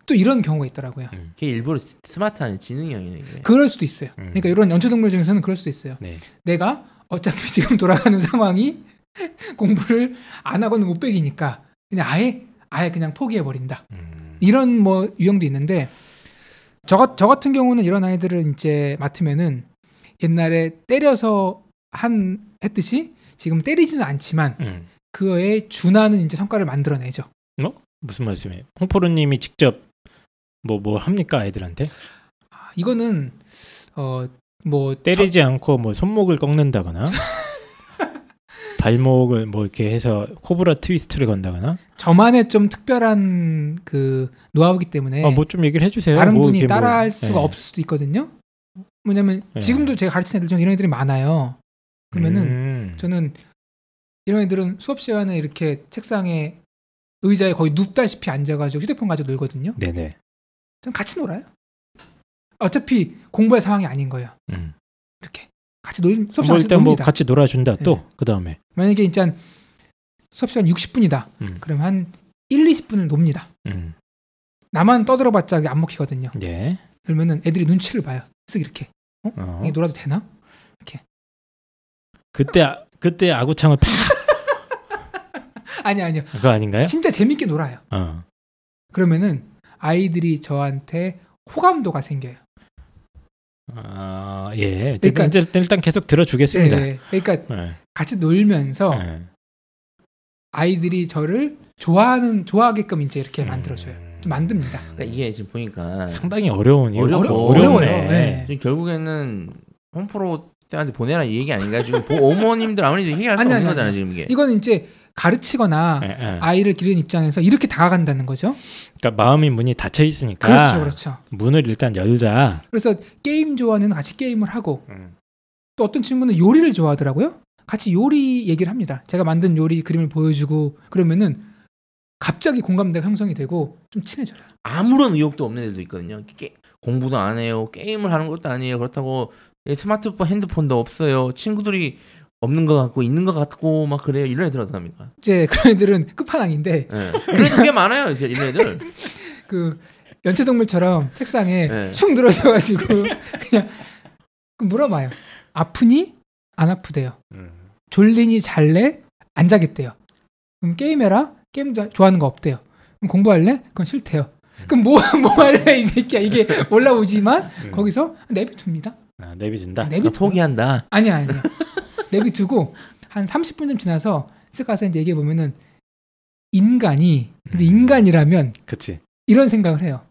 [SPEAKER 1] 또 이런 경우가 있더라고요.
[SPEAKER 3] 음.
[SPEAKER 2] 걔 일부러 스- 스마트한 지능형이네 이게.
[SPEAKER 1] 그럴 수도 있어요.
[SPEAKER 3] 음.
[SPEAKER 1] 그러니까 이런 연체동물 중에서는 그럴 수도 있어요.
[SPEAKER 3] 네.
[SPEAKER 1] 내가 어차피 지금 돌아가는 상황이 공부를 안 하고는 못 빼기니까 그냥 아예 아예 그냥 포기해 버린다.
[SPEAKER 3] 음.
[SPEAKER 1] 이런 뭐 유형도 있는데 저, 같- 저 같은 경우는 이런 아이들을 이제 맡으면은 옛날에 때려서 한 했듯이 지금 때리지는 않지만
[SPEAKER 3] 음.
[SPEAKER 1] 그에 준하는 이제 성과를 만들어내죠.
[SPEAKER 3] 어? 무슨 말씀이에요? 홍포로님이 직접 뭐뭐 합니까 아이들한테?
[SPEAKER 1] 아, 이거는 어 뭐
[SPEAKER 3] 때리지 않고 뭐 손목을 꺾는다거나 발목을 뭐 이렇게 해서 코브라 트위스트를 건다거나
[SPEAKER 1] 저만의 좀 특별한 그 노하우기 때문에
[SPEAKER 3] 아, 뭐좀 얘기를 해주세요.
[SPEAKER 1] 다른
[SPEAKER 3] 뭐
[SPEAKER 1] 분이
[SPEAKER 3] 뭐-
[SPEAKER 1] 따라할 수가
[SPEAKER 3] 예.
[SPEAKER 1] 없을 수도 있거든요. 뭐냐면
[SPEAKER 3] 예.
[SPEAKER 1] 지금도 제가 가르치는 애들 중에 이런 애들이 많아요. 그러면은
[SPEAKER 3] 음.
[SPEAKER 1] 저는 이런 애들은 수업 시간에 이렇게 책상에 의자에 거의 눕다시피 앉아가지고 휴대폰 가지고 놀거든요.
[SPEAKER 3] 네네.
[SPEAKER 1] 전 같이 놀아요. 어차피 공부할 상황이 아닌 거예요.
[SPEAKER 3] 음.
[SPEAKER 1] 이렇게 같이 놀 수업
[SPEAKER 3] 뭐
[SPEAKER 1] 시간
[SPEAKER 3] 일단 뭐
[SPEAKER 1] 놉니다.
[SPEAKER 3] 같이 놀아준다. 또
[SPEAKER 1] 네.
[SPEAKER 3] 그 다음에
[SPEAKER 1] 만약에 진짜 수업 시간 60분이다.
[SPEAKER 3] 음.
[SPEAKER 1] 그럼 한 1, 20분을 놉니다.
[SPEAKER 3] 음.
[SPEAKER 1] 나만 떠들어봤자 안 먹히거든요.
[SPEAKER 3] 예.
[SPEAKER 1] 그러면은 애들이 눈치를 봐요. 쓱 이렇게
[SPEAKER 3] 어.
[SPEAKER 1] 이게 놀아도 되나?
[SPEAKER 3] 그때 아- 그때 아구창을 팍
[SPEAKER 1] 아니 아니요.
[SPEAKER 3] 그거 아닌가요?
[SPEAKER 1] 진짜 재밌게 놀아요.
[SPEAKER 3] 어.
[SPEAKER 1] 그러면은 아이들이 저한테 호감도가 생겨요.
[SPEAKER 3] 아, 예.
[SPEAKER 1] 그러니까-
[SPEAKER 3] 이제 일단 계속 들어주겠습니다.
[SPEAKER 1] 네, 그러니까
[SPEAKER 3] 네.
[SPEAKER 1] 같이 놀면서
[SPEAKER 3] 네.
[SPEAKER 1] 아이들이 저를 좋아하는 좋아하게끔 이제 이렇게
[SPEAKER 3] 음.
[SPEAKER 1] 만들어줘요. 좀 만듭니다.
[SPEAKER 2] 그러니까 이게 지금 보니까
[SPEAKER 3] 상당히 어려운 일.
[SPEAKER 2] 어려워.
[SPEAKER 1] 어려워요.
[SPEAKER 3] 네.
[SPEAKER 2] 결국에는 홈프로 때한테 보내라 이 얘기 아닌가요? 지금 보- 어머님들 아버님들 해결할 수
[SPEAKER 1] 아니,
[SPEAKER 2] 없는
[SPEAKER 1] 아니,
[SPEAKER 2] 거잖아요 지금 이게.
[SPEAKER 1] 이거는 이제 가르치거나
[SPEAKER 3] 예, 예.
[SPEAKER 1] 아이를 기르는 입장에서 이렇게 다가간다는 거죠.
[SPEAKER 3] 그러니까 마음이 문이 닫혀 있으니까
[SPEAKER 1] 그렇죠, 그렇죠.
[SPEAKER 3] 문을 일단 열자.
[SPEAKER 1] 그래서 게임 좋아하는 같이 게임을 하고
[SPEAKER 3] 음.
[SPEAKER 1] 또 어떤 친구는 요리를 좋아하더라고요. 같이 요리 얘기를 합니다. 제가 만든 요리 그림을 보여주고 그러면은 갑자기 공감대가 형성이 되고 좀 친해져요.
[SPEAKER 2] 아무런 의욕도 없는 애들도 있거든요. 게, 공부도 안 해요. 게임을 하는 것도 아니에요. 그렇다고 예, 스마트폰, 핸드폰도 없어요. 친구들이 없는 것 같고 있는 것 같고 막 그래요. 이런 애들 어떡합니까?
[SPEAKER 1] 이제 그런 애들은 끝판왕인데
[SPEAKER 2] 예. 그래도 꽤 많아요. 이제 이런 애들.
[SPEAKER 1] 그 연체동물처럼 책상에
[SPEAKER 2] 네.
[SPEAKER 1] 축 늘어져가지고 그냥 그 물어봐요. 아프니? 안 아프대요.
[SPEAKER 3] 음.
[SPEAKER 1] 졸리니 잘래? 안 자겠대요. 그럼 게임해라? 게임도 좋아하는 거 없대요. 그럼 공부할래? 그건 싫대요. 그럼 뭐, 뭐 할래? 이 새끼야. 이게 올라오지만
[SPEAKER 3] 음.
[SPEAKER 1] 거기서 내비둡니다.
[SPEAKER 3] 아, 내비준다.
[SPEAKER 1] 내비
[SPEAKER 2] 아, 포기한다.
[SPEAKER 1] 아니야, 아니야. 내비두고 한 30분쯤 지나서 쓱 가서 이제 얘기해 보면은 인간이 근데
[SPEAKER 3] 음.
[SPEAKER 1] 인간이라면
[SPEAKER 3] 그치.
[SPEAKER 1] 이런 생각을 해요.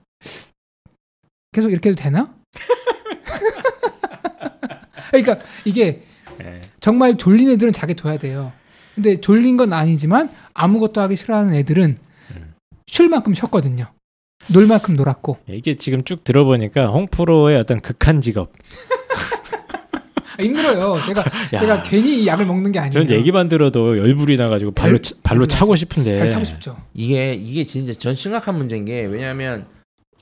[SPEAKER 1] 계속 이렇게 해도 되나? 그러니까 이게
[SPEAKER 3] 예.
[SPEAKER 1] 정말 졸린 애들은 자게 둬야 돼요. 근데 졸린 건 아니지만 아무것도 하기 싫어하는 애들은
[SPEAKER 3] 음.
[SPEAKER 1] 쉴 만큼 쉬었거든요. 놀 만큼 놀았고.
[SPEAKER 3] 이게 지금 쭉 들어보니까 홍프로의 어떤 극한 직업.
[SPEAKER 1] 아, 힘들어요. 제가
[SPEAKER 3] 야,
[SPEAKER 1] 제가 괜히 이 약을 먹는 게 아니에요.
[SPEAKER 3] 저는 얘기만 들어도 열불이 나가지고 발로
[SPEAKER 1] 발-
[SPEAKER 3] 차- 발로 차고 싶은데.
[SPEAKER 1] 잘 타고 싶죠.
[SPEAKER 2] 이게 이게 진짜 전 심각한 문제인 게 왜냐하면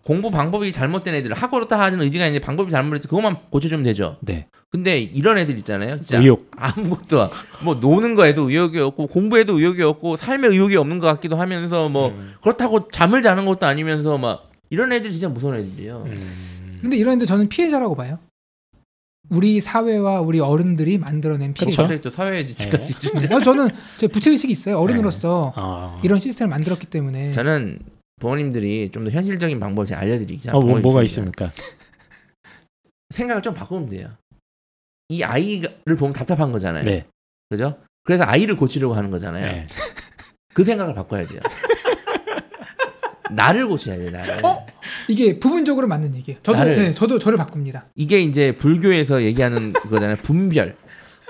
[SPEAKER 2] 공부 방법이 잘못된 애들 하고자 하는 의지가 있는데 방법이 잘못돼서 그것만 고쳐주면 되죠.
[SPEAKER 3] 네.
[SPEAKER 2] 근데 이런 애들 있잖아요. 진짜
[SPEAKER 3] 의욕.
[SPEAKER 2] 아무것도 안- 뭐 노는 거에도 의욕이 없고 공부에도 의욕이 없고 삶에 의욕이 없는 것 같기도 하면서 뭐
[SPEAKER 3] 음.
[SPEAKER 2] 그렇다고 잠을 자는 것도 아니면서 막 이런 애들 진짜 무서운 애들이에요.
[SPEAKER 3] 음.
[SPEAKER 1] 근데 이런 애들 저는 피해자라고 봐요. 우리 사회와 우리 어른들이 만들어낸
[SPEAKER 3] 그쵸?
[SPEAKER 1] 피해자.
[SPEAKER 2] 갑자기 또 사회 지치까지.
[SPEAKER 1] 네. 어, 저는 저 부채 의식이 있어요. 어른으로서
[SPEAKER 3] 아.
[SPEAKER 1] 이런 시스템을 만들었기 때문에.
[SPEAKER 2] 저는 부모님들이 좀 더 현실적인 방법을 제가 알려드리자.
[SPEAKER 3] 어, 뭐, 뭐가 있습니까?
[SPEAKER 2] 생각을 좀 바꾸면 돼요. 이 아이를 보면 답답한 거잖아요.
[SPEAKER 3] 네.
[SPEAKER 2] 그죠? 그래서 아이를 고치려고 하는 거잖아요.
[SPEAKER 3] 네.
[SPEAKER 2] 그 생각을 바꿔야 돼요. 나를 고쳐야 돼, 나를.
[SPEAKER 1] 어? 이게 부분적으로 맞는 얘기예요. 저도
[SPEAKER 2] 나를-
[SPEAKER 1] 네, 저도 저를 바꿉니다.
[SPEAKER 2] 이게 이제 불교에서 얘기하는 그거잖아요. 분별.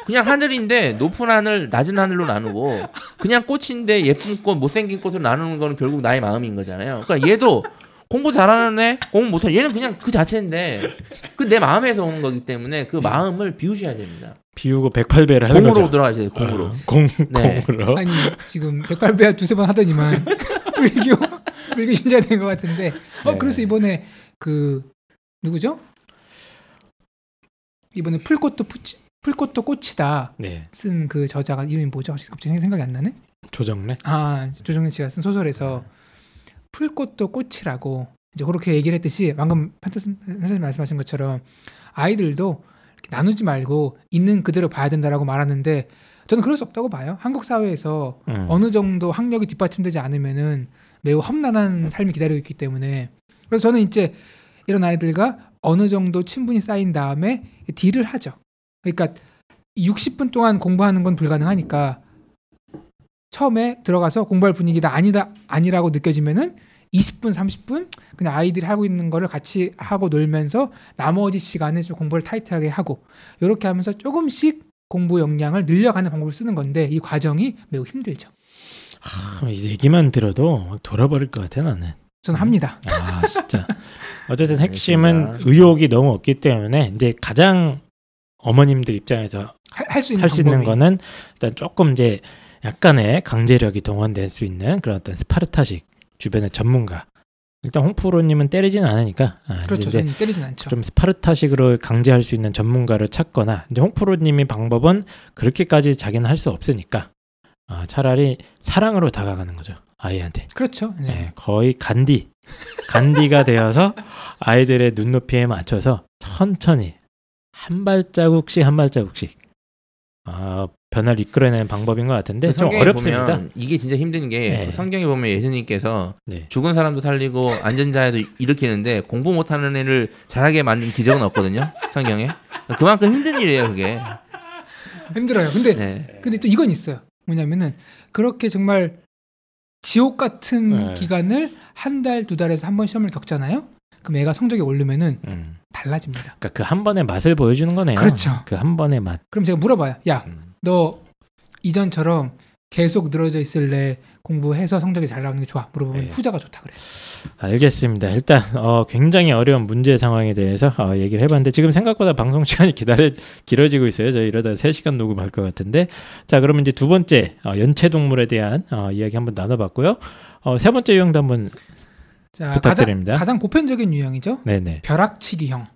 [SPEAKER 2] 그냥 하늘인데 높은 하늘, 낮은 하늘로 나누고 그냥 꽃인데 예쁜 꽃, 못생긴 꽃으로 나누는 거는 결국 나의 마음인 거잖아요. 그러니까 얘도 공부 잘하는 애, 공부 못하는 얘는 그냥 그 자체인데 그 내 마음에서 오는 거기 때문에 그 마음을 비우셔야 됩니다.
[SPEAKER 3] 비우고 108배를 하는
[SPEAKER 2] 공으로
[SPEAKER 3] 거죠.
[SPEAKER 2] 들어가셔야 돼요. 공으로.
[SPEAKER 3] 어, 공
[SPEAKER 2] 네.
[SPEAKER 3] 공으로.
[SPEAKER 1] 아니 지금 백발배야 두세 번 하더니만 불교 불교 신자 된 것 같은데. 어
[SPEAKER 3] 네.
[SPEAKER 1] 그래서 이번에 그 누구죠? 이번에 풀꽃도 푸치, 풀꽃도 꽃이다
[SPEAKER 3] 네.
[SPEAKER 1] 쓴 그 저자가 이름이 뭐죠? 갑자기 생각이 안 나네.
[SPEAKER 3] 조정래.
[SPEAKER 1] 아 조정래 씨가 쓴 소설에서 풀꽃도 꽃이라고 이제 그렇게 얘기를 했듯이 방금 판타스 선생님 말씀하신 것처럼 아이들도 이렇게 나누지 말고 있는 그대로 봐야 된다라고 말하는데 저는 그럴 수 없다고 봐요. 한국 사회에서
[SPEAKER 3] 음.
[SPEAKER 1] 어느 정도 학력이 뒷받침되지 않으면은 매우 험난한 삶이 기다리고 있기 때문에 그래서 저는 이제 이런 아이들과 어느 정도 친분이 쌓인 다음에 딜을 하죠. 그러니까 60분 동안 공부하는 건 불가능하니까 처음에 들어가서 공부할 분위기다 아니다 아니라고 느껴지면은 20분 30분 그냥 아이들이 하고 있는 거를 같이 하고 놀면서 나머지 시간에 좀 공부를 타이트하게 하고 이렇게 하면서 조금씩 공부 역량을 늘려가는 방법을 쓰는 건데 이 과정이 매우 힘들죠.
[SPEAKER 3] 아, 이 얘기만 들어도 막 돌아버릴 것 같아 나는.
[SPEAKER 1] 저는 합니다.
[SPEAKER 3] 아 진짜. 어쨌든 핵심은
[SPEAKER 2] 알겠습니다.
[SPEAKER 3] 의욕이 너무 없기 때문에 이제 가장 어머님들 입장에서
[SPEAKER 1] 할 수 있는
[SPEAKER 3] 할 수 있는. 거는 일단 조금 이제 약간의 강제력이 동원될 수 있는 그런 어떤 스파르타식 주변의 전문가. 일단 홍프로님은 때리진 않으니까 아,
[SPEAKER 1] 그렇죠.
[SPEAKER 3] 이제
[SPEAKER 1] 때리진 않죠.
[SPEAKER 3] 좀 스파르타식으로 강제할 수 있는 전문가를 찾거나 이제 홍프로님이 방법은 그렇게까지 자기는 할 수 없으니까 아, 차라리 사랑으로 다가가는 거죠 아이한테
[SPEAKER 1] 그렇죠. 네.
[SPEAKER 3] 네, 거의 간디 간디가 되어서 아이들의 눈높이에 맞춰서 천천히 한 발자국씩 한 발자국씩 아, 변화를 이끌어내는 방법인 것 같은데
[SPEAKER 2] 그
[SPEAKER 3] 좀 어렵습니다.
[SPEAKER 2] 보면 이게 진짜 힘든 게
[SPEAKER 3] 네.
[SPEAKER 2] 성경에 보면 예수님께서
[SPEAKER 3] 네.
[SPEAKER 2] 죽은 사람도 살리고 앉은 자에도 일으키는데 공부 못하는 애를 잘하게 만든 기적은 없거든요. 성경에 그만큼 힘든 일이에요 그게.
[SPEAKER 1] 힘들어요. 근데
[SPEAKER 2] 네.
[SPEAKER 1] 근데 또 이건 있어요. 뭐냐면은 그렇게 정말 지옥 같은
[SPEAKER 3] 네.
[SPEAKER 1] 기간을 한 달, 두 달에서 한 번 시험을 겪잖아요. 그럼 애가 성적이 오르면은
[SPEAKER 3] 음.
[SPEAKER 1] 달라집니다.
[SPEAKER 3] 그러니까 그 한 번의 맛을 보여주는 거네요.
[SPEAKER 1] 그렇죠.
[SPEAKER 3] 그 한 번의 맛.
[SPEAKER 1] 그럼 제가 물어봐요. 야,
[SPEAKER 3] 음.
[SPEAKER 1] 너 이전처럼 계속 늘어져 있을래? 공부해서 성적이 잘 나오는 게 좋아. 물어보면
[SPEAKER 3] 네.
[SPEAKER 1] 후자가 좋다 그래.
[SPEAKER 3] 알겠습니다. 일단 어, 굉장히 어려운 문제 상황에 대해서 어, 얘기를 해봤는데 지금 생각보다 방송 시간이 기다려 길어지고 있어요. 저희 이러다 3 시간 녹음할 것 같은데 자 그러면 이제 두 번째 어, 연체 동물에 대한 어, 이야기 한번 나눠봤고요. 어, 세 번째 유형도 한번
[SPEAKER 1] 자,
[SPEAKER 3] 부탁드립니다.
[SPEAKER 1] 가장, 가장 보편적인 유형이죠.
[SPEAKER 3] 네네.
[SPEAKER 1] 벼락치기형.